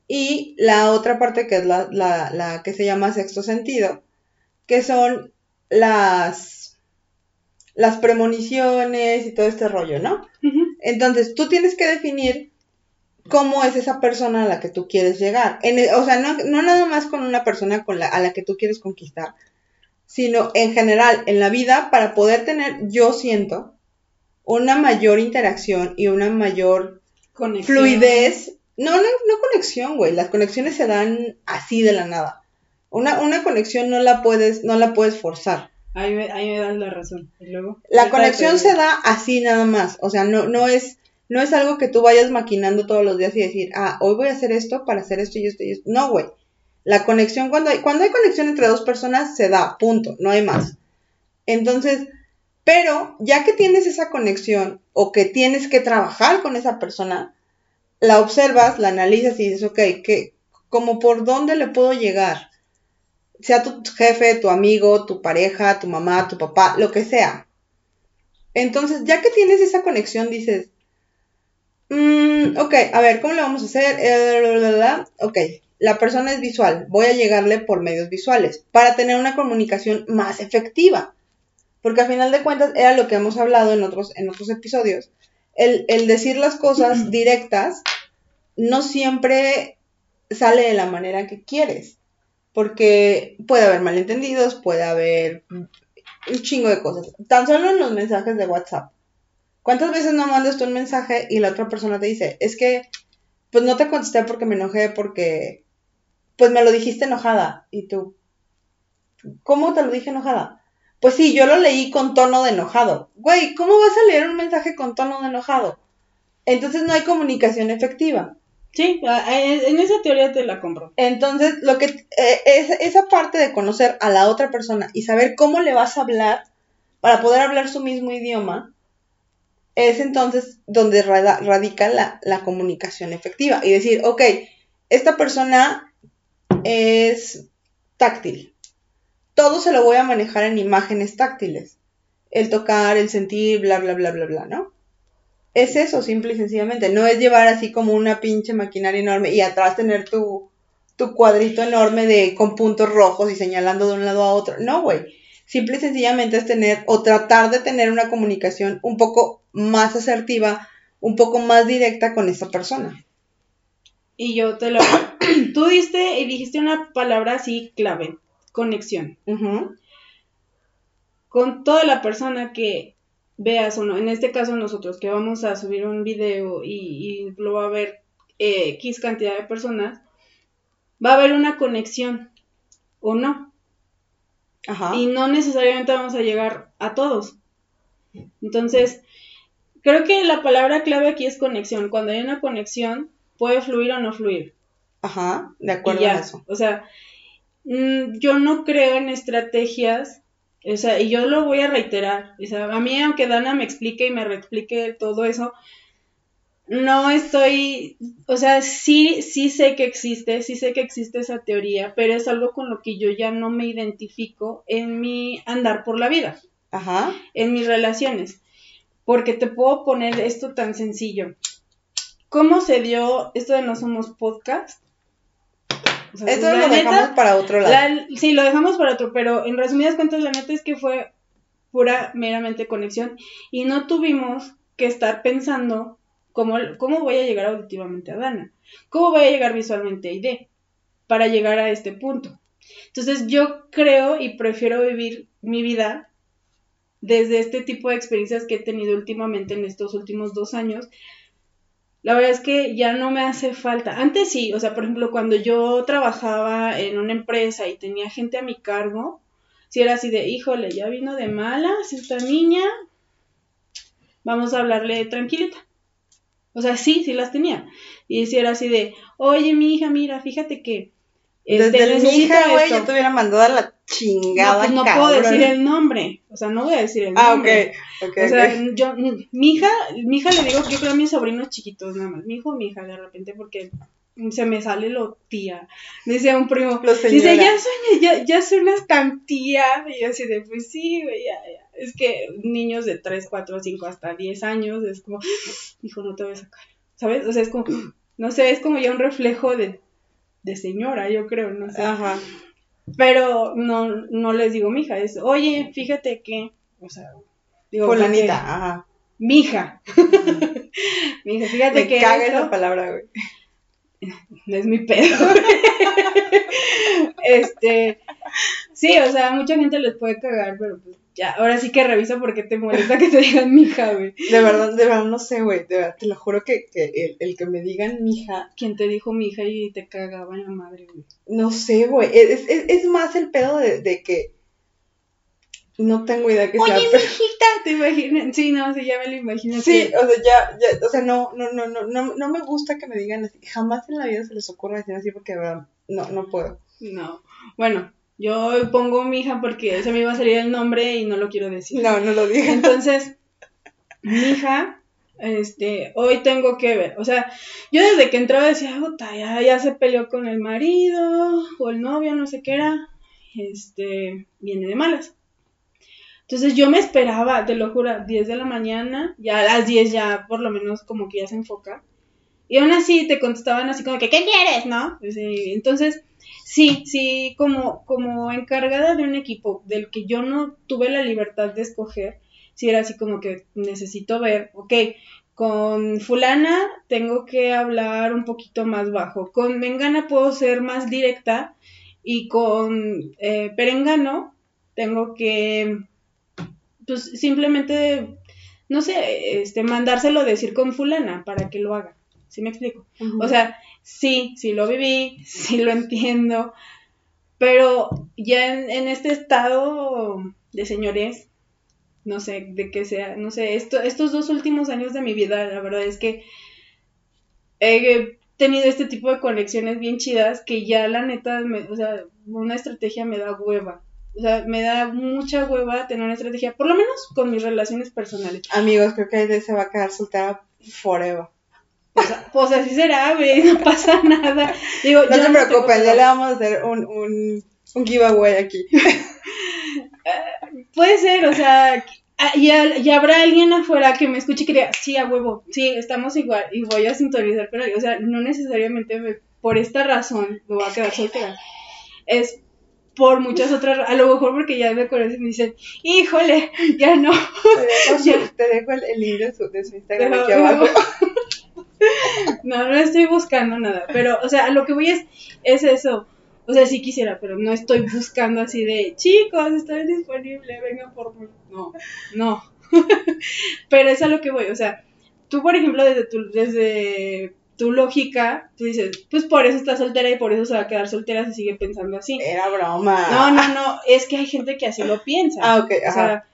y la otra parte que es la, la, la que se llama sexto sentido, que son las, las premoniciones y todo este rollo, ¿no? Entonces, tú tienes que definir cómo es esa persona a la que tú quieres llegar. En o sea, no, no, nada más con una persona con la, a la que tú quieres conquistar, sino en general en la vida para poder tener, yo siento, una mayor interacción y una mayor fluidez. No, no, no conexión, güey. Las conexiones se dan así de la nada. Una, una conexión no la puedes, no la puedes forzar. Ahí me, ahí me das la razón. ¿Y luego? La conexión se da así nada más. O sea, no, no es, no es algo que tú vayas maquinando todos los días y decir, ah, hoy voy a hacer esto para hacer esto y esto y esto. No, güey. La conexión, cuando hay, cuando hay conexión entre dos personas, se da, punto, no hay más. Entonces, pero ya que tienes esa conexión o que tienes que trabajar con esa persona, la observas, la analizas y dices, ok, ¿qué, como por dónde le puedo llegar? Sea tu jefe, tu amigo, tu pareja, tu mamá, tu papá, lo que sea. Entonces, ya que tienes esa conexión, dices, mm, ok, a ver, ¿cómo le vamos a hacer? Eh, ok, la persona es visual, voy a llegarle por medios visuales para tener una comunicación más efectiva. Porque a final de cuentas era lo que hemos hablado en otros, en otros episodios. El, decir las cosas directas no siempre sale de la manera que quieres. Porque puede haber malentendidos, puede haber un chingo de cosas. Tan solo en los mensajes de WhatsApp. ¿Cuántas veces no mandas tú un mensaje y la otra persona te dice, es que, pues no te contesté porque me enojé, porque, pues me lo dijiste enojada. Y tú, ¿cómo te lo dije enojada? Pues sí, yo lo leí con tono de enojado. Güey, ¿cómo vas a leer un mensaje con tono de enojado? Entonces no hay comunicación efectiva. Sí, en esa teoría te la compro. Entonces, lo que eh, es esa parte de conocer a la otra persona y saber cómo le vas a hablar para poder hablar su mismo idioma, es entonces donde radica la, la comunicación efectiva. Y decir, ok, esta persona es táctil todo se lo voy a manejar en imágenes táctiles. El tocar, el sentir, bla, bla, bla, bla, bla, ¿no? Es eso, simple y sencillamente. No es llevar así como una pinche maquinaria enorme y atrás tener tu, tu cuadrito enorme de con puntos rojos y señalando de un lado a otro. No, güey. Simple y sencillamente es tener o tratar de tener una comunicación un poco más asertiva, un poco más directa con esa persona. Y yo te lo... Tú diste y dijiste una palabra así clave conexión. Con toda la persona que veas o no, en este caso nosotros que vamos a subir un video y, lo va a ver eh, X cantidad de personas, va a haber una conexión o no. Ajá. Y no necesariamente vamos a llegar a todos. Entonces, creo que la palabra clave aquí es conexión. Cuando hay una conexión, puede fluir o no fluir. Ajá, de acuerdo a eso. O sea, Mm, yo no creo en estrategias, o sea, y yo lo voy a reiterar, o sea, a mí aunque Dana me explique y me reexplique todo eso, no estoy, o sea, sí, sí sé que existe, sí sé que existe esa teoría, pero es algo con lo que yo ya no me identifico en mi andar por la vida, Ajá. en mis relaciones, porque te puedo poner esto tan sencillo. ¿Cómo se dio esto de No Somos Podcast? Esto lo dejamos para otro lado. sí, lo dejamos para otro, pero en resumidas cuentas, la neta es que fue pura, meramente conexión y no tuvimos que estar pensando cómo, cómo voy a llegar auditivamente a Dana, cómo voy a llegar visualmente a ID para llegar a este punto. Entonces yo creo y prefiero vivir mi vida desde este tipo de experiencias que he tenido últimamente en estos últimos dos años, la verdad es que ya no me hace falta. Antes sí, o sea, por ejemplo, cuando yo trabajaba en una empresa y tenía gente a mi cargo, si era así de, híjole, ya vino de malas esta niña, vamos a hablarle tranquilita. O sea, sí, sí las tenía. Y si era así de, oye, mi hija, mira, fíjate que... Este, Desde mi hija, güey, yo te hubiera mandado a la chingada. No, pues no puedo decir el nombre. O sea, no voy a decir el nombre. Ah, ok, ok. O sea, yo, mi hija, mi hija le digo que yo creo a mis sobrinos chiquitos nada más. Mi hijo, mi hija, de repente, porque se me sale lo tía. Dice un primo, dice, ya, sueñas, ya, ya suenas tan tía. Y yo así de, pues sí, güey, ya, ya. Es que niños de 3, 4, 5 hasta 10 años es como, hijo, no te voy a sacar. ¿Sabes? O sea, es como, no sé, es como ya un reflejo de, de señora, yo creo, no sé. Ajá. Pero no, no les digo mija, es, oye, fíjate que, o sea, digo, Fulanita, ajá. mija. mija, fíjate Me que caga esto esa palabra, güey. no es mi pedo. este, sí, o sea, mucha gente les puede cagar, pero pues ya, ahora sí que revisa por qué te molesta que te digan mija, güey. De verdad, de verdad, no sé, güey. De verdad, te lo juro que, que el, el que me digan mija, ¿Quién te dijo mija y te cagaba en la madre, güey? no sé, güey. Es, es, es más el pedo de, de que no tengo idea que sea. Oye, pero- mijita, te imaginas. Sí, no, sí, ya me lo imagino. Sí, que- o sea, ya, ya, o sea, no, no, no, no, no, no me gusta que me digan así. Jamás en la vida se les ocurra decir así porque, de verdad, no, no puedo. No. Bueno, yo pongo mija porque se me iba a salir el nombre y no lo quiero decir. No, no lo digan. Entonces, mi hija, este, hoy tengo que ver. O sea, yo desde que entraba decía, puta, ya, ya se peleó con el marido o el novio, no sé qué era. Este, viene de malas. Entonces yo me esperaba, te lo juro, 10 de la mañana, ya a las 10 ya por lo menos como que ya se enfoca. Y aún así te contestaban así como que, ¿qué quieres? ¿No? Pues, eh, Entonces, sí, sí, como, como encargada de un equipo del que yo no tuve la libertad de escoger, sí era así como que necesito ver, ok, con fulana tengo que hablar un poquito más bajo, con Mengana puedo ser más directa y con eh, Perengano tengo que, pues simplemente, no sé, este, mandárselo decir con fulana para que lo haga, ¿sí me explico? O sea, sí, sí lo viví, sí lo entiendo, pero ya en, este estado de señores, no sé, de que sea, no sé, esto, estos dos últimos años de mi vida, la verdad es que he tenido este tipo de conexiones bien chidas que ya la neta, me- o sea, una estrategia me da hueva. O sea, me da mucha hueva tener una estrategia, por lo menos con mis relaciones personales. Amigos, creo que se va a quedar soltera forever. Pues, pues así será, güey, no pasa nada. Digo, No se tengo preocupen, ya le vamos a hacer un, un, un giveaway aquí. Puede ser, o sea, ah, y, y habrá alguien afuera que me escuche y que diga, sí, a huevo, sí, estamos igual, y voy a sintonizar con alguien. O sea, no necesariamente me- por esta razón me voy a quedar soltera. Es por muchas otras, ra- a lo mejor porque ya me conocen y dicen, híjole, ya no. Te dejo, su- Ya. te dejo el, el link de su, de su Instagram Pero- aquí abajo. No, no estoy buscando nada, pero, o sea, lo que voy es, es eso. O sea, sí quisiera, pero no estoy buscando así de, chicos, estoy disponible, vengan por mí. No, no. pero es a lo que voy, o sea, tú, por ejemplo, desde tu, desde tu lógica, tú dices, pues por eso está soltera y por eso se va a quedar soltera, se sigue pensando así. Era broma. No, no, no, es que hay gente que así lo piensa. Ah, ok, O ajá. sea,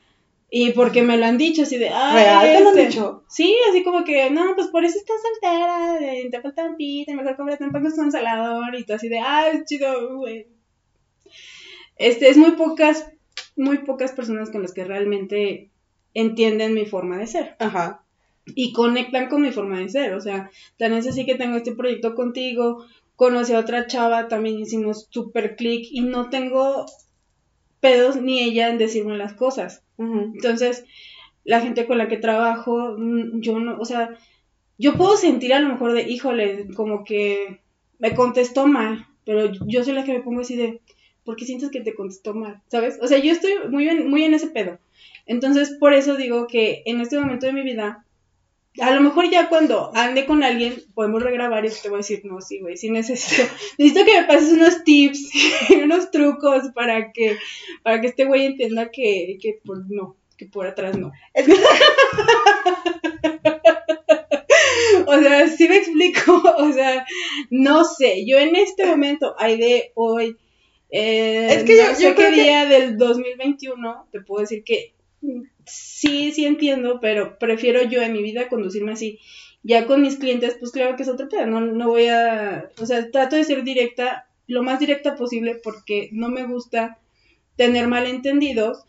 y porque me lo han dicho así de, ah, ¿Real te lo han este, dicho? Sí, así como que, no, pues por eso estás soltera, de- te falta un pito, mejor cómprate un pan con un salador y tú así de, ah, es chido, güey. Este, es muy pocas, muy pocas personas con las que realmente entienden mi forma de ser Ajá. y conectan con mi forma de ser. O sea, tan es así que tengo este proyecto contigo, conocí a otra chava, también hicimos super click y no tengo pedos ni ella en decirme las cosas. Entonces, la gente con la que trabajo, mm, yo no, o sea, yo puedo sentir a lo mejor de, híjole, como que me contestó mal, pero yo soy la que me pongo así de, ¿por qué sientes que te contestó mal? ¿Sabes? O sea, yo estoy muy en, muy en ese pedo. Entonces, por eso digo que en este momento de mi vida, a lo mejor ya cuando ande con alguien, podemos regrabar y te voy a decir, no, sí, güey, sí necesito, necesito que me pases unos tips, unos trucos para que, para que este güey entienda que, que por, no, que por atrás no. Es que O sea, sí me explico, o sea, no sé, yo en este momento, hay de hoy, eh, Es que yo- no yo sé qué que- día del 2021, te puedo decir que sí, sí entiendo, pero prefiero yo en mi vida conducirme así. Ya con mis clientes, pues claro que es otro tema, no, no voy a, o sea, trato de ser directa, lo más directa posible, porque no me gusta tener malentendidos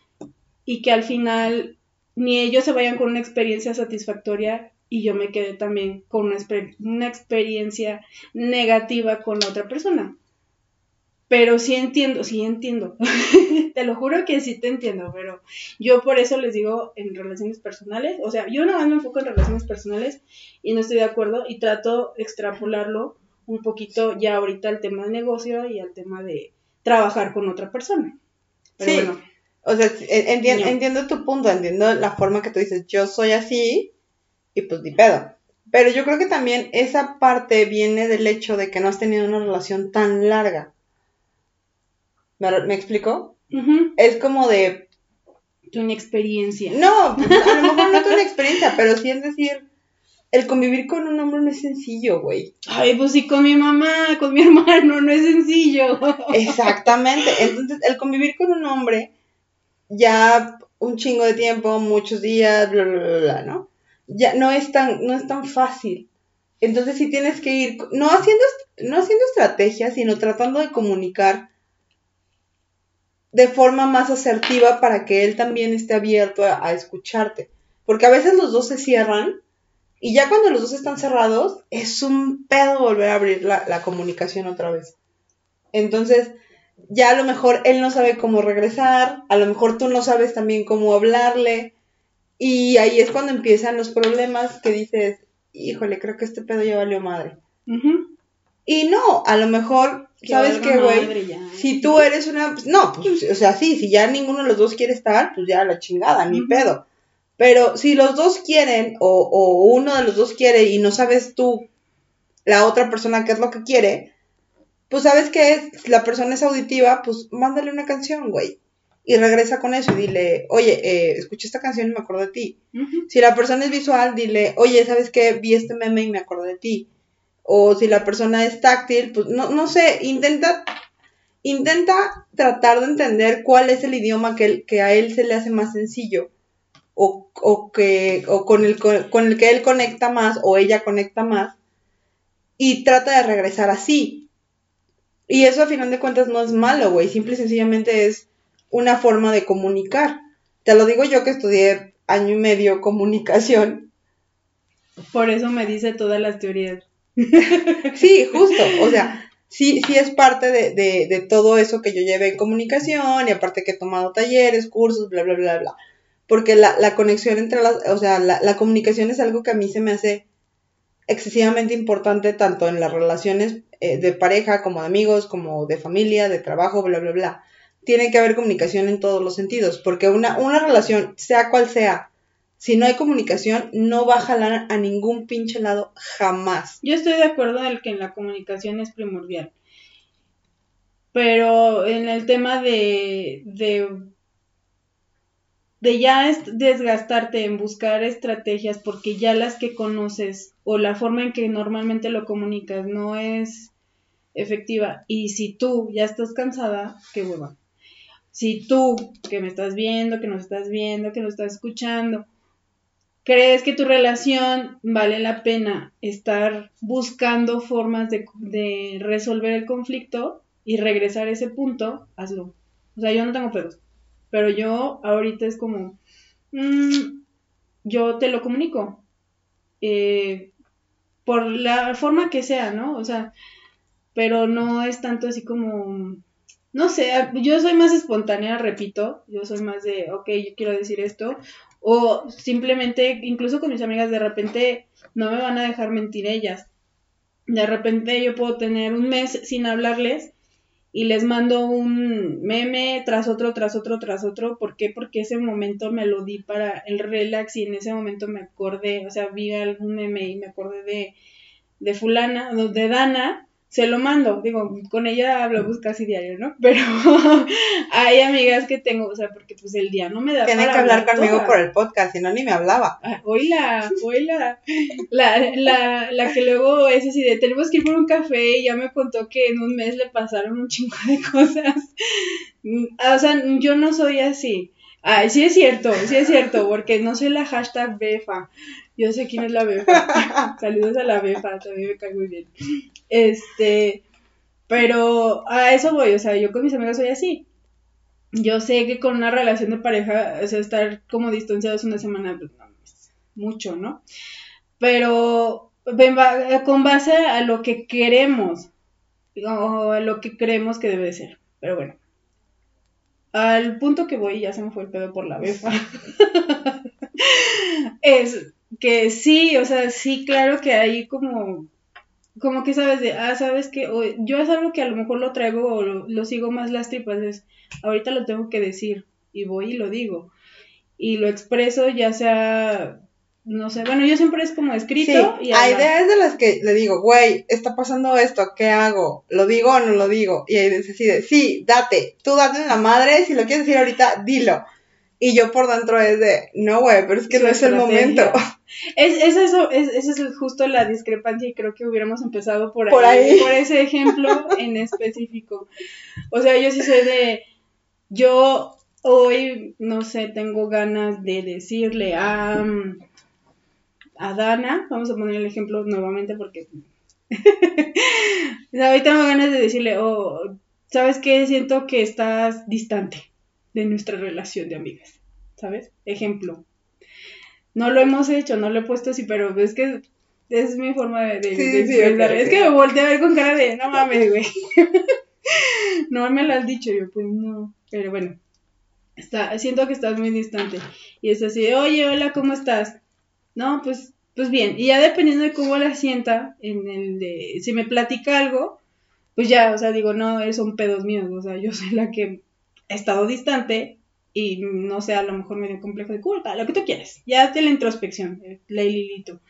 y que al final ni ellos se vayan con una experiencia satisfactoria y yo me quedé también con una, una experiencia negativa con la otra persona. Pero sí entiendo, sí entiendo. te lo juro que sí te entiendo, pero yo por eso les digo en relaciones personales, o sea, yo nada más me enfoco en relaciones personales y no estoy de acuerdo y trato extrapolarlo un poquito ya ahorita al tema de negocio y al tema de trabajar con otra persona. sí. O sea, entiendo tu punto, entiendo la forma que tú dices, yo soy así y pues ni pedo. Pero yo creo que también esa parte viene del hecho de que no has tenido una relación tan larga. ¿Me, explico? Es como de... Tu inexperiencia. No, pues, a lo mejor no tu experiencia, pero sí es decir, el convivir con un hombre no es sencillo, güey. Ay, pues sí, con mi mamá, con mi hermano, no es sencillo. Exactamente. Entonces, el convivir con un hombre ya un chingo de tiempo, muchos días, bla, bla, bla, bla, ¿no? Ya no es tan, no es tan fácil. Entonces sí tienes que ir, no haciendo, no haciendo estrategias, sino tratando de comunicar de forma más asertiva para que él también esté abierto a, escucharte. Porque a veces los dos se cierran y ya cuando los dos están cerrados es un pedo volver a abrir la, la comunicación otra vez. Entonces, ya a lo mejor él no sabe cómo regresar, a lo mejor tú no sabes también cómo hablarle. Y ahí es cuando empiezan los problemas que dices, híjole, creo que este pedo ya valió madre. Y no, a lo mejor, ¿sabes qué, güey? Si tú eres una... No, pues, o sea, sí, si ya ninguno de los dos quiere estar, pues ya la chingada, ni pedo. Pero si los dos quieren, o, o uno de los dos quiere y no sabes tú, la otra persona, qué es lo que quiere, pues sabes que es, la persona es auditiva, pues mándale una canción, güey. Y regresa con eso y dile, oye, eh, escuché esta canción y me acuerdo de ti. Si la persona es visual, dile, oye, ¿sabes qué? Vi este meme y me acuerdo de ti. O si la persona es táctil, pues no, no sé, intenta, intenta tratar de entender cuál es el idioma que, que a él se le hace más sencillo. O, o que, o con el, con, el que él conecta más o ella conecta más. Y trata de regresar así. Y eso a final de cuentas no es malo, güey. Simple y sencillamente es una forma de comunicar. Te lo digo yo que estudié año y medio comunicación. Por eso me dice todas las teorías. sí, justo. O sea, sí, sí es parte de, de, todo eso que yo llevé en comunicación y aparte que he tomado talleres, cursos, bla, bla, bla, bla. Porque la, la conexión entre las, o sea, la, la, comunicación es algo que a mí se me hace excesivamente importante tanto en las relaciones eh, de pareja como de amigos, como de familia, de trabajo, bla, bla, bla. Tiene que haber comunicación en todos los sentidos, porque una, una relación, sea cual sea, si no hay comunicación, no va a jalar a ningún pinche lado jamás. Yo estoy de acuerdo en que en la comunicación es primordial. Pero en el tema de, de, ya desgastarte en buscar estrategias porque ya las que conoces o la forma en que normalmente lo comunicas no es efectiva y si tú ya estás cansada, qué hueva. Si tú que me estás viendo, que nos estás viendo, que nos estás escuchando, ¿Crees que tu relación vale la pena estar buscando formas de, resolver el conflicto y regresar a ese punto? Hazlo. O sea, yo no tengo pedos. Pero yo ahorita es como, mm, yo te lo comunico. Eh, por la forma que sea, ¿no? O sea, pero no es tanto así como, no sé, yo soy más espontánea, repito, yo soy más de, ok, yo quiero decir esto, o simplemente, incluso con mis amigas, de repente no me van a dejar mentir ellas. De repente yo puedo tener un mes sin hablarles y les mando un meme tras otro, tras otro, tras otro. ¿Por qué? Porque ese momento me lo di para el relax y en ese momento me acordé, o sea, vi algún meme y me acordé de, de fulana, de Dana se lo mando, digo, con ella hablamos casi diario, ¿no? Pero hay amigas que tengo, o sea, porque pues el día no me da Tienen que hablar, conmigo por el podcast, si no ni me hablaba. Ah, oíla, oíla. La, la, la que luego es así de, tenemos que ir por un café y ya me contó que en un mes le pasaron un chingo de cosas. Mm, o sea, yo no soy así. Ay, sí es cierto, sí es cierto, porque no soy la hashtag befa. Yo sé quién es la befa. Saludos a la befa, también me cae muy bien. Este, pero a eso voy, o sea, yo con mis amigos soy así. Yo sé que con una relación de pareja, o sea, estar como distanciados una semana, pues no, es mucho, ¿no? pero con base a lo que queremos o a lo que creemos que debe ser. Pero bueno, al punto que voy, ya se me fue el pedo por la befa, es que sí, o sea, sí, claro que hay como, como que sabes de, ah, sabes que yo es algo que a lo mejor lo traigo o lo, sigo más las tripas, es, ahorita lo tengo que decir y voy y lo digo y lo expreso ya sea no sé, bueno, yo siempre es como escrito. Sí, hay ideas de las que le digo, güey, está pasando esto, ¿qué hago? ¿Lo digo o no lo digo? Y ahí decide, sí, date, tú date en la madre, si lo quieres decir ahorita, dilo. Y yo por dentro es de, no, güey, pero es que no es el momento. Es, es eso, es, esa es justo la discrepancia y creo que hubiéramos empezado por, por ahí, por ese ejemplo en específico. O sea, yo sí sé de, yo hoy, no sé, tengo ganas de decirle a a Dana, vamos a poner el ejemplo nuevamente porque ahorita tengo ganas de decirle, oh, ¿sabes qué? Siento que estás distante de nuestra relación de amigas, ¿sabes? Ejemplo. No lo hemos hecho, no lo he puesto así, pero es que es mi forma de, de, Es que me volteé a ver con cara de, no mames, güey. no me lo has dicho, yo pues no, pero bueno. Está, siento que estás muy distante. Y es así, oye, hola, ¿cómo estás? No, pues, pues bien. Y ya dependiendo de cómo la sienta, en el de, si me platica algo, pues ya, o sea, digo, no, son pedos míos, o sea, yo soy la que he estado distante y no sé, a lo mejor medio complejo de culpa, lo que tú quieres. Ya de la introspección, eh, la Lilito.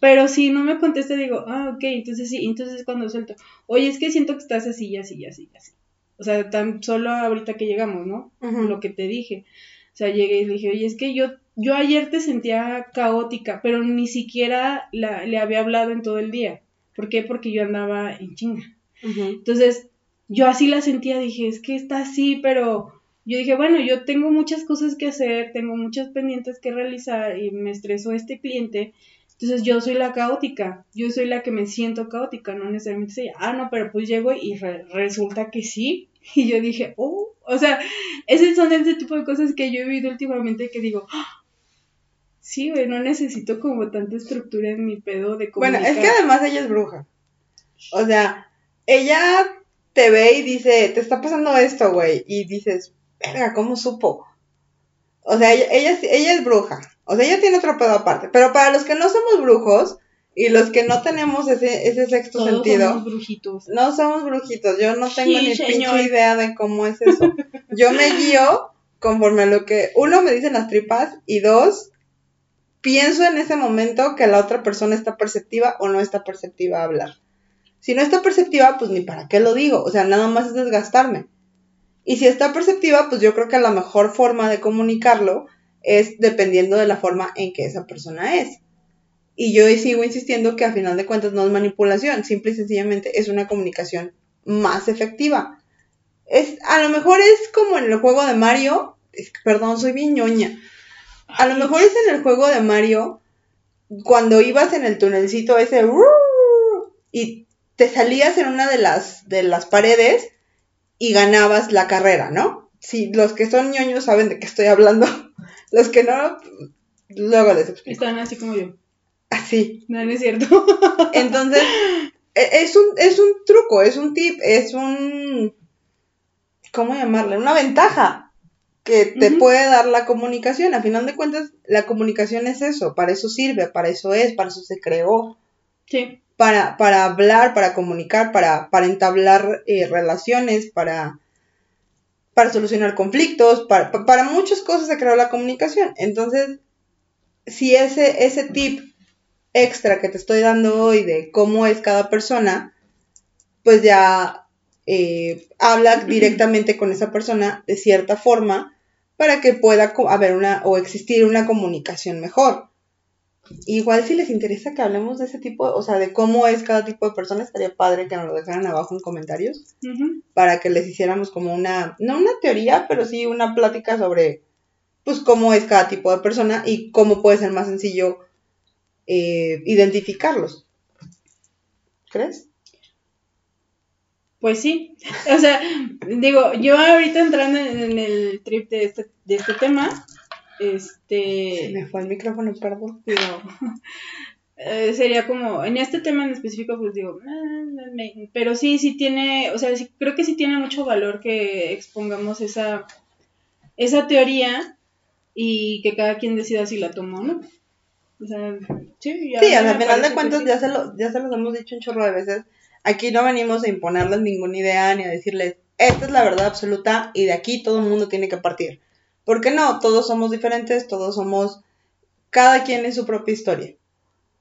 Pero si no me contesta, digo, ah, ok, entonces sí, entonces cuando suelto, oye, es que siento que estás así, así, así, así. O sea, tan solo ahorita que llegamos, ¿no? Lo que te dije. O sea, llegué y le dije, oye, es que yo yo ayer te sentía caótica, pero ni siquiera le había hablado en todo el día. ¿Por qué? Porque yo andaba en chinga. Entonces, yo así la sentía, dije, es que está así, pero yo dije, bueno, yo tengo muchas cosas que hacer, tengo muchas pendientes que realizar y me estresó este cliente. Entonces yo soy la caótica, yo soy la que me siento caótica, no necesariamente. Ah, no, pero pues llego y resulta que sí. Y yo dije, oh, o sea, ese son ese tipo de cosas que yo he vivido últimamente que digo, ¡Ah! Sí, güey, no necesito como tanta estructura en mi pedo de comunicar. Bueno, es que además ella es bruja. O sea, ella te ve y dice, te está pasando esto, güey. Y dices, verga, ¿cómo supo? O sea, ella, ella, es bruja. O sea, ella tiene otro pedo aparte. Pero para los que no somos brujos y los que no tenemos ese, ese sexto Todos sentido. Somos brujitos. No somos brujitos. Yo no tengo ni pinche idea de cómo es eso. Yo me guío conforme a lo que, uno, me dicen las tripas y dos, pienso en ese momento que la otra persona está perceptiva o no está perceptiva a hablar. Si no está perceptiva, pues ni para qué lo digo, o sea, nada más es desgastarme. Y si está perceptiva, pues yo creo que la mejor forma de comunicarlo es dependiendo de la forma en que esa persona es. Y yo sigo insistiendo que a final de cuentas no es manipulación, simple y sencillamente es una comunicación más efectiva. Es, a lo mejor es como en el juego de Mario, perdón, soy bien ñoña, a lo mejor es en el juego de Mario, cuando ibas en el tunelcito ese y te salías en una de las, de las paredes y ganabas la carrera, ¿no? Si los que son ñoños saben de qué estoy hablando, los que no, luego les explico. Están así como yo. Así. No, no es cierto. Entonces, e, es un, es un truco, es un tip, es un... ¿Cómo llamarle? Una ventaja que te puede dar la comunicación. A final de cuentas, la comunicación es eso, para eso sirve, para eso es, para eso se creó. Sí. Para, para hablar, para comunicar, para, para entablar eh, relaciones, para, para solucionar conflictos, para, para muchas cosas se creó la comunicación. Entonces, si ese, ese tip extra que te estoy dando hoy de cómo es cada persona, pues ya eh, habla directamente con esa persona de cierta forma para que pueda haber una o existir una comunicación mejor. Igual si les interesa que hablemos de ese tipo, o sea, de cómo es cada tipo de persona, estaría padre que nos lo dejaran abajo en comentarios para que les hiciéramos como una, no una teoría, pero sí una plática sobre, pues, cómo es cada tipo de persona y cómo puede ser más sencillo eh, identificarlos. ¿Crees? Pues sí, o sea, digo, yo ahorita entrando en, el trip de este, de este tema, este... me fue el micrófono, perdón. Pero, eh, sería como, en este tema en específico, pues digo, ah, me- pero sí, sí tiene, o sea, sí- creo que sí tiene mucho valor que expongamos esa, esa teoría y que cada quien decida si la tomó o no. O sea, sí, ya Sí, me al final de cuentas sí. ya se, lo, ya se los hemos dicho un chorro de veces. Aquí no venimos a imponerles ninguna idea ni a decirles, esta es la verdad absoluta y de aquí todo el mundo tiene que partir. ¿Por qué no? Todos somos diferentes, todos somos, cada quien es su propia historia.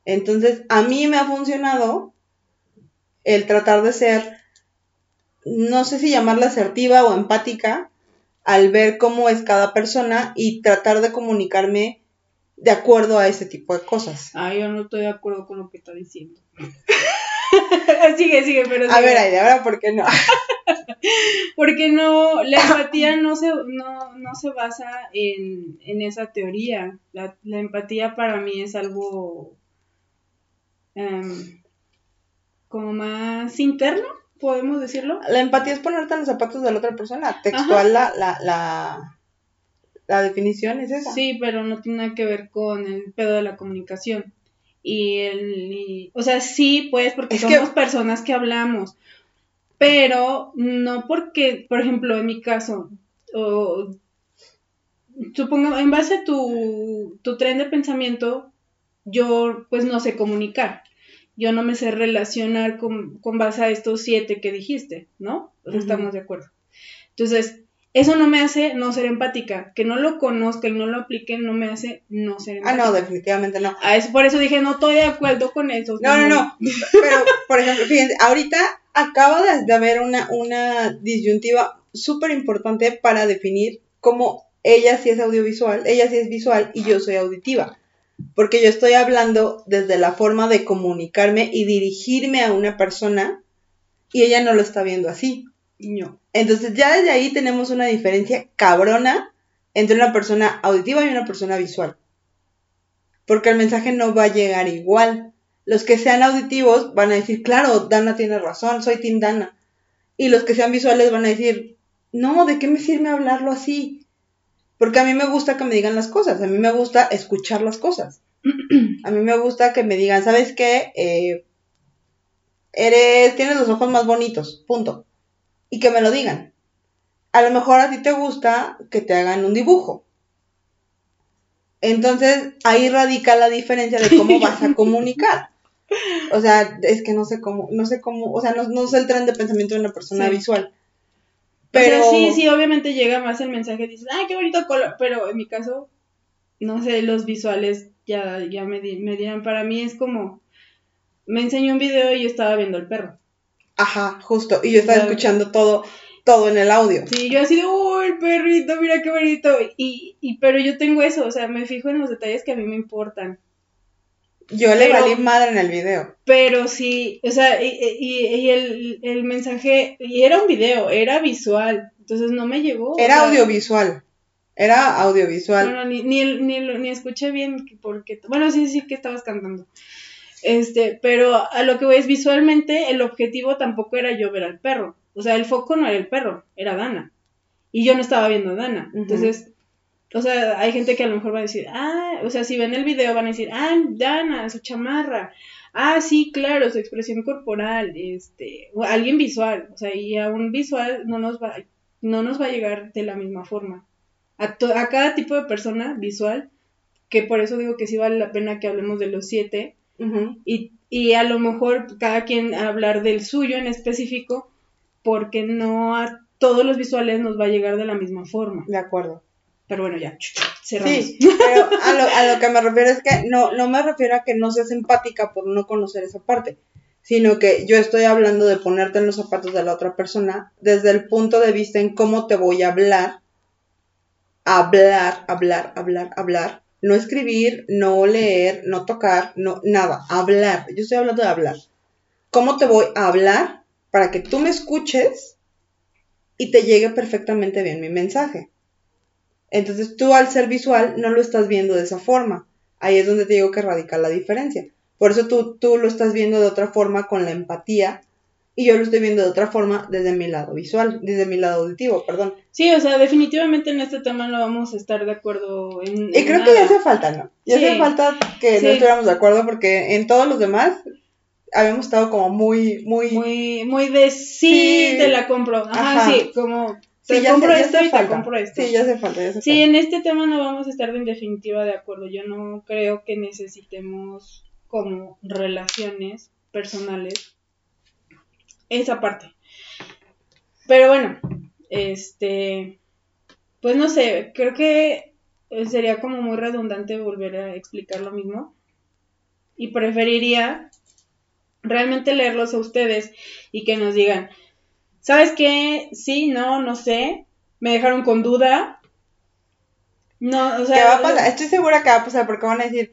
Entonces, a mí me ha funcionado el tratar de ser, no sé si llamarla asertiva o empática, al ver cómo es cada persona y tratar de comunicarme de acuerdo a ese tipo de cosas. Ah, yo no estoy de acuerdo con lo que está diciendo. sigue, sigue, pero A sigue. ver, Aide, ahora por qué no. Porque no, la empatía no se, no, no se basa en, en esa teoría. La, la empatía para mí es algo em, como más interno, podemos decirlo. La empatía es ponerte en los zapatos de la otra persona. Textual la, la, la, la definición es esa. Sí, pero no tiene nada que ver con el pedo de la comunicación. Y el, y- o sea, sí, pues, porque Es que- somos personas que hablamos, pero no porque, por ejemplo, en mi caso, o, supongo, en base a tu, tu tren de pensamiento, yo pues no sé comunicar. Yo no me sé relacionar con, con base a estos siete que dijiste, ¿no? Ujú. estamos de acuerdo. Entonces, eso no me hace no ser empática. Que no lo conozca y no lo aplique no me hace no ser Ah, empática. no, definitivamente no. A eso, por eso dije, no estoy de acuerdo con eso. No, no, no. Pero, por ejemplo, fíjense, ahorita acaba de, de haber una, una disyuntiva súper importante para definir cómo ella sí es audiovisual, ella sí es visual y yo soy auditiva. Porque yo estoy hablando desde la forma de comunicarme y dirigirme a una persona y ella no lo está viendo así. Entonces ya desde ahí tenemos una diferencia cabrona entre una persona auditiva y una persona visual. Porque el mensaje no va a llegar igual. Los que sean auditivos van a decir, claro, Dana tiene razón, soy Team Dana. Y los que sean visuales van a decir, no, ¿de qué me sirve hablarlo así? Porque a mí me gusta que me digan las cosas, a mí me gusta escuchar las cosas. A mí me gusta que me digan, ¿sabes qué? Eh, eres, tienes los ojos más bonitos, punto y que me lo digan. A lo mejor a ti te gusta que te hagan un dibujo. Entonces, ahí radica la diferencia de cómo vas a comunicar. O sea, es que no sé cómo, no sé cómo, o sea, no, no sé el tren de pensamiento de una persona Sí. visual. Pero Pero sí, sí, obviamente llega más el mensaje, dices, ay, qué bonito color, pero en mi caso, no sé, los visuales ya, ya me, di- me dieron, para mí es como, me enseñó un video y yo estaba viendo el perro. Ajá, justo. Y yo estaba Claro. escuchando todo, todo en el audio. Sí, yo así de, oh, el perrito, mira qué bonito. Y, y, pero yo tengo eso, o sea, me fijo en los detalles que a mí me importan. Yo le Pero- valí madre en el video. Pero sí, o sea, y, y- y el, el mensaje, y era un video, era visual, entonces no me llegó. o Era sea, audiovisual. Era audiovisual. Bueno, ni, ni, ni, ni escuché bien que- porque, bueno, sí, sí que estabas cantando. Este, pero a lo que voy es visualmente, el objetivo tampoco era yo ver al perro. O sea, el foco no era el perro, era Dana. Y yo no estaba viendo a Dana. Entonces, o sea, hay gente que a lo mejor va a decir, ah, o sea, si ven el video van a decir, ah, Dana, su chamarra. Ah, sí, claro, su expresión corporal, este, o alguien visual, o sea, y a un visual no nos va, no nos va a llegar de la misma forma. A, to- a cada tipo de persona visual, que por eso digo que sí vale la pena que hablemos de los siete, Y, y a lo mejor cada quien hablar del suyo en específico, porque no a todos los visuales nos va a llegar de la misma forma. De acuerdo. Pero bueno, ya, cerramos. Sí, pero a lo, a lo que me refiero es que no, no me refiero a que no seas empática por no conocer esa parte, sino que yo estoy hablando de ponerte en los zapatos de la otra persona desde el punto de vista en cómo te voy a hablar, hablar, hablar, hablar, hablar, no escribir, no leer, no tocar, no, nada, hablar. Yo estoy hablando de hablar. ¿Cómo te voy a hablar para que tú me escuches y te llegue perfectamente bien mi mensaje? Entonces tú al ser visual no lo estás viendo de esa forma. Ahí es donde te digo que radica la diferencia. Por eso tú, tú lo estás viendo de otra forma con la empatía, y yo lo estoy viendo de otra forma desde mi lado visual, desde mi lado auditivo, perdón. Sí, o sea, definitivamente en este tema no vamos a estar de acuerdo en. Y creo que ya hace falta, ¿no? Ya hace falta que no estuviéramos de acuerdo porque en todos los demás habíamos estado como muy, muy. Muy, muy de sí, te la compro. Ajá, sí, como. Te compro esto y te compro esto. Sí, ya hace falta, ya hace Sí, en este tema no vamos a estar en definitiva de acuerdo. Yo no creo que necesitemos como relaciones personales esa parte. Pero bueno, este, pues no sé, creo que sería como muy redundante volver a explicar lo mismo. Y preferiría realmente leerlos a ustedes y que nos digan, ¿sabes qué? Sí, no, no sé. Me dejaron con duda. No, o sea. ¿Qué va a pasar? Estoy segura que va a pasar porque van a decir,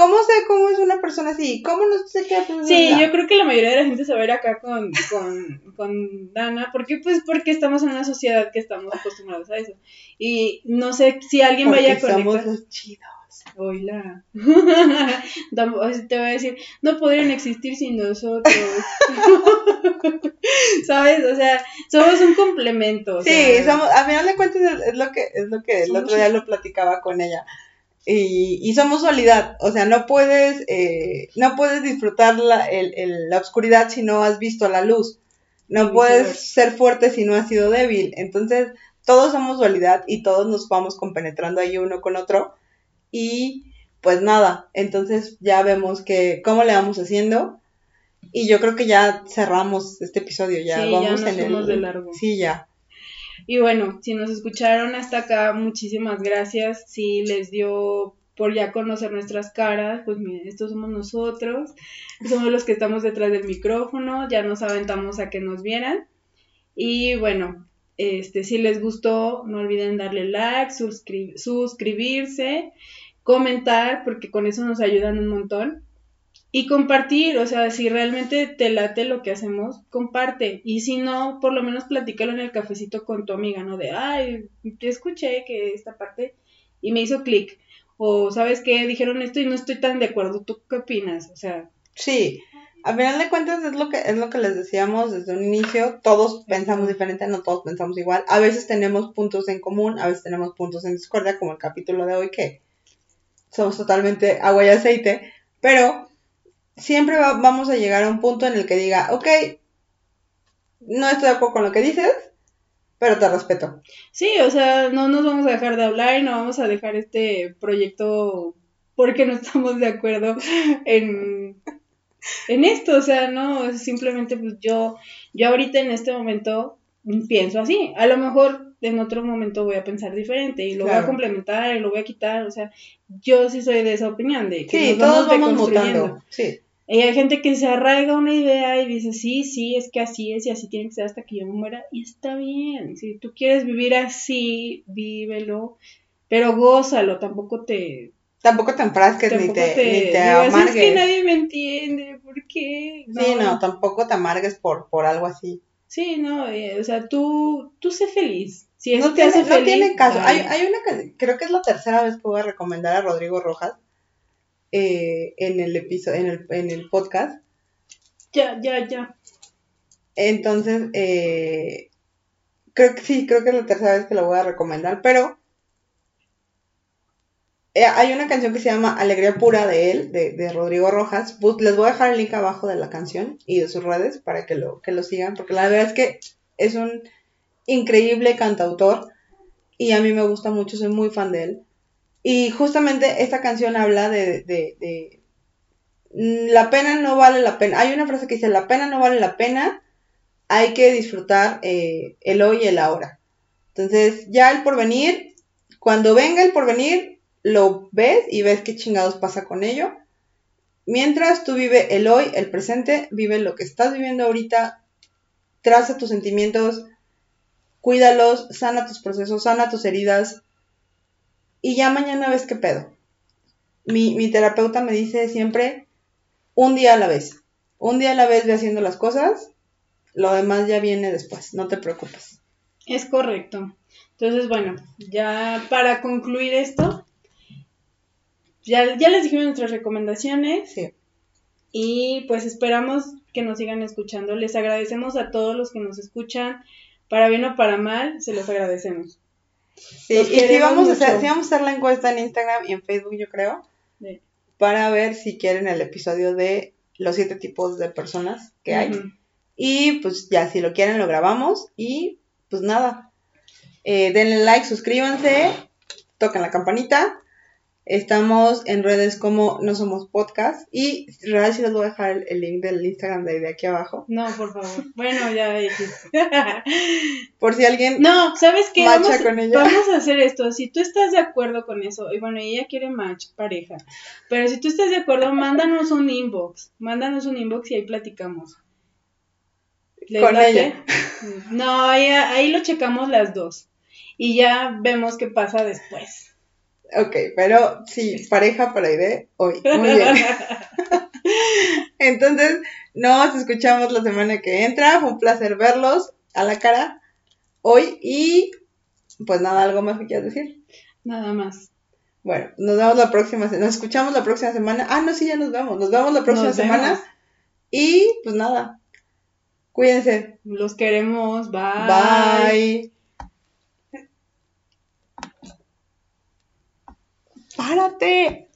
¿Cómo sé cómo es una persona así? ¿Cómo no sé qué? Sí, yo creo que la mayoría de la gente se va a ir acá con, con, con Dana. ¿Por qué? Pues porque estamos en una sociedad que estamos acostumbrados a eso. Y no sé si alguien vaya a conectar. somos los chidos. Hola. Te voy a decir, no podrían existir sin nosotros. ¿Sabes? O sea, somos un complemento. sí, somos, a final de cuentas es, lo que, es lo que el otro día lo platicaba con ella. Y, somos soledad, o sea, no puedes, eh, no puedes disfrutar la, el, la oscuridad si no has visto la luz, no puedes ser fuerte si no has sido débil, entonces todos somos dualidad y todos nos vamos compenetrando ahí uno con otro. Y pues nada, entonces ya vemos que cómo le vamos haciendo. Y yo creo que ya cerramos este episodio, ya vamos en el... De largo. Sí, ya. Y bueno, si nos escucharon hasta acá, muchísimas gracias. Si les dio por ya conocer nuestras caras, pues miren, estos somos nosotros, somos los que estamos detrás del micrófono, ya nos aventamos a que nos vieran. Y bueno, este, si les gustó, no olviden darle like, suscribirse, comentar, porque con eso nos ayudan un montón. Y compartir, o sea, si realmente te late lo que hacemos, comparte. Y si no, por lo menos platícalo en el cafecito con tu amiga, ¿no? De, ay, te escuché que esta parte y me hizo clic. O, ¿sabes qué? Dijeron esto y no estoy tan de acuerdo. ¿Tú qué opinas? O sea. Sí, a final de cuentas es lo que es lo que les decíamos desde un inicio, todos pensamos diferente, no todos pensamos igual. A veces tenemos puntos en común, a veces tenemos puntos en discordia, como el capítulo de hoy que somos totalmente agua y aceite, pero siempre vamos a llegar a un punto en el que diga, ok, no estoy de acuerdo con lo que dices, pero te respeto. Sí, o sea, no nos vamos a dejar de hablar y no vamos a dejar este proyecto porque no estamos de acuerdo en, en esto, o sea, no, simplemente pues yo, yo ahorita en este momento pienso así, a lo mejor en otro momento voy a pensar diferente y lo voy a complementar y lo voy a quitar, o sea, yo sí soy de esa opinión de que sí, todos vamos mutando, sí. Y hay gente que se arraiga una idea y dice, sí, sí, es que así es y así tiene que ser hasta que yo me muera. Y está bien. Si tú quieres vivir así, vívelo. Pero gózalo, tampoco te... Tampoco te enfrasques ni te, ni te amargues. Es que nadie me entiende, ¿por qué? Sí, no, tampoco te amargues por, por algo así. Sí, no, eh, o sea, tú, tú sé feliz. Si no, tiene, no tiene caso. Hay, hay una creo que es la tercera vez que voy a recomendar a Rodrigo Rojas eh, en el episodio, en el, en el podcast. Ya, ya, ya. Entonces, eh, creo que sí, creo que es la tercera vez que lo voy a recomendar, pero eh, hay una canción que se llama Alegría Pura de él, de, Rodrigo Rojas. Les voy a dejar el link abajo de la canción y de sus redes para que lo, que lo sigan, porque la verdad es que es un increíble cantautor y a mí me gusta mucho, soy muy fan de él. Y justamente esta canción habla de, la pena no vale la pena. Hay una frase que dice, la pena no vale la pena, hay que disfrutar eh, el hoy y el ahora. Entonces, ya el porvenir, cuando venga el porvenir, lo ves y ves qué chingados pasa con ello. Mientras tú vive el hoy, el presente, vive lo que estás viviendo ahorita, traza tus sentimientos, cuídalos, sana tus procesos, sana tus heridas, y ya mañana ves qué pedo. Mi, mi terapeuta me dice siempre un día a la vez. Un día a la vez ve haciendo las cosas, lo demás ya viene después, no te preocupes. Es correcto. Entonces, bueno, ya para concluir esto, ya, ya les dijimos nuestras recomendaciones. Sí. Y pues esperamos que nos sigan escuchando. Les agradecemos a todos los que nos escuchan, para bien o para mal, se los agradecemos. Sí, y si vamos, a hacer, vamos a hacer la encuesta en Instagram y en Facebook, yo creo, para ver si quieren el episodio de los siete tipos de personas que hay. Y pues ya, si lo quieren, lo grabamos. Y pues nada, eh, denle like, suscríbanse, toquen la campanita Estamos en redes como No Somos Podcast. Y real si les voy a dejar el, link del Instagram de, aquí abajo. No, por favor. Bueno, ya por si alguien. No, ¿sabes qué? Vamos, vamos a hacer esto. Si tú estás de acuerdo con eso, y bueno, ella quiere match, pareja. Pero si tú estás de acuerdo, mándanos un inbox. Mándanos un inbox y ahí platicamos. ¿Con ella? No, ahí, ahí lo checamos las dos. Y ya vemos qué pasa después. Ok, pero sí, pareja para ID hoy. Muy bien. Entonces, nos escuchamos la semana que entra. Fue un placer verlos a la cara hoy. Y pues nada, ¿algo más que quieras decir? Nada más. Bueno, nos vemos la próxima semana. Nos escuchamos la próxima semana. Ah, no, sí, ya nos vemos. Nos vemos la próxima semana. Y pues nada. Cuídense. Los queremos. Bye. Bye. Párate.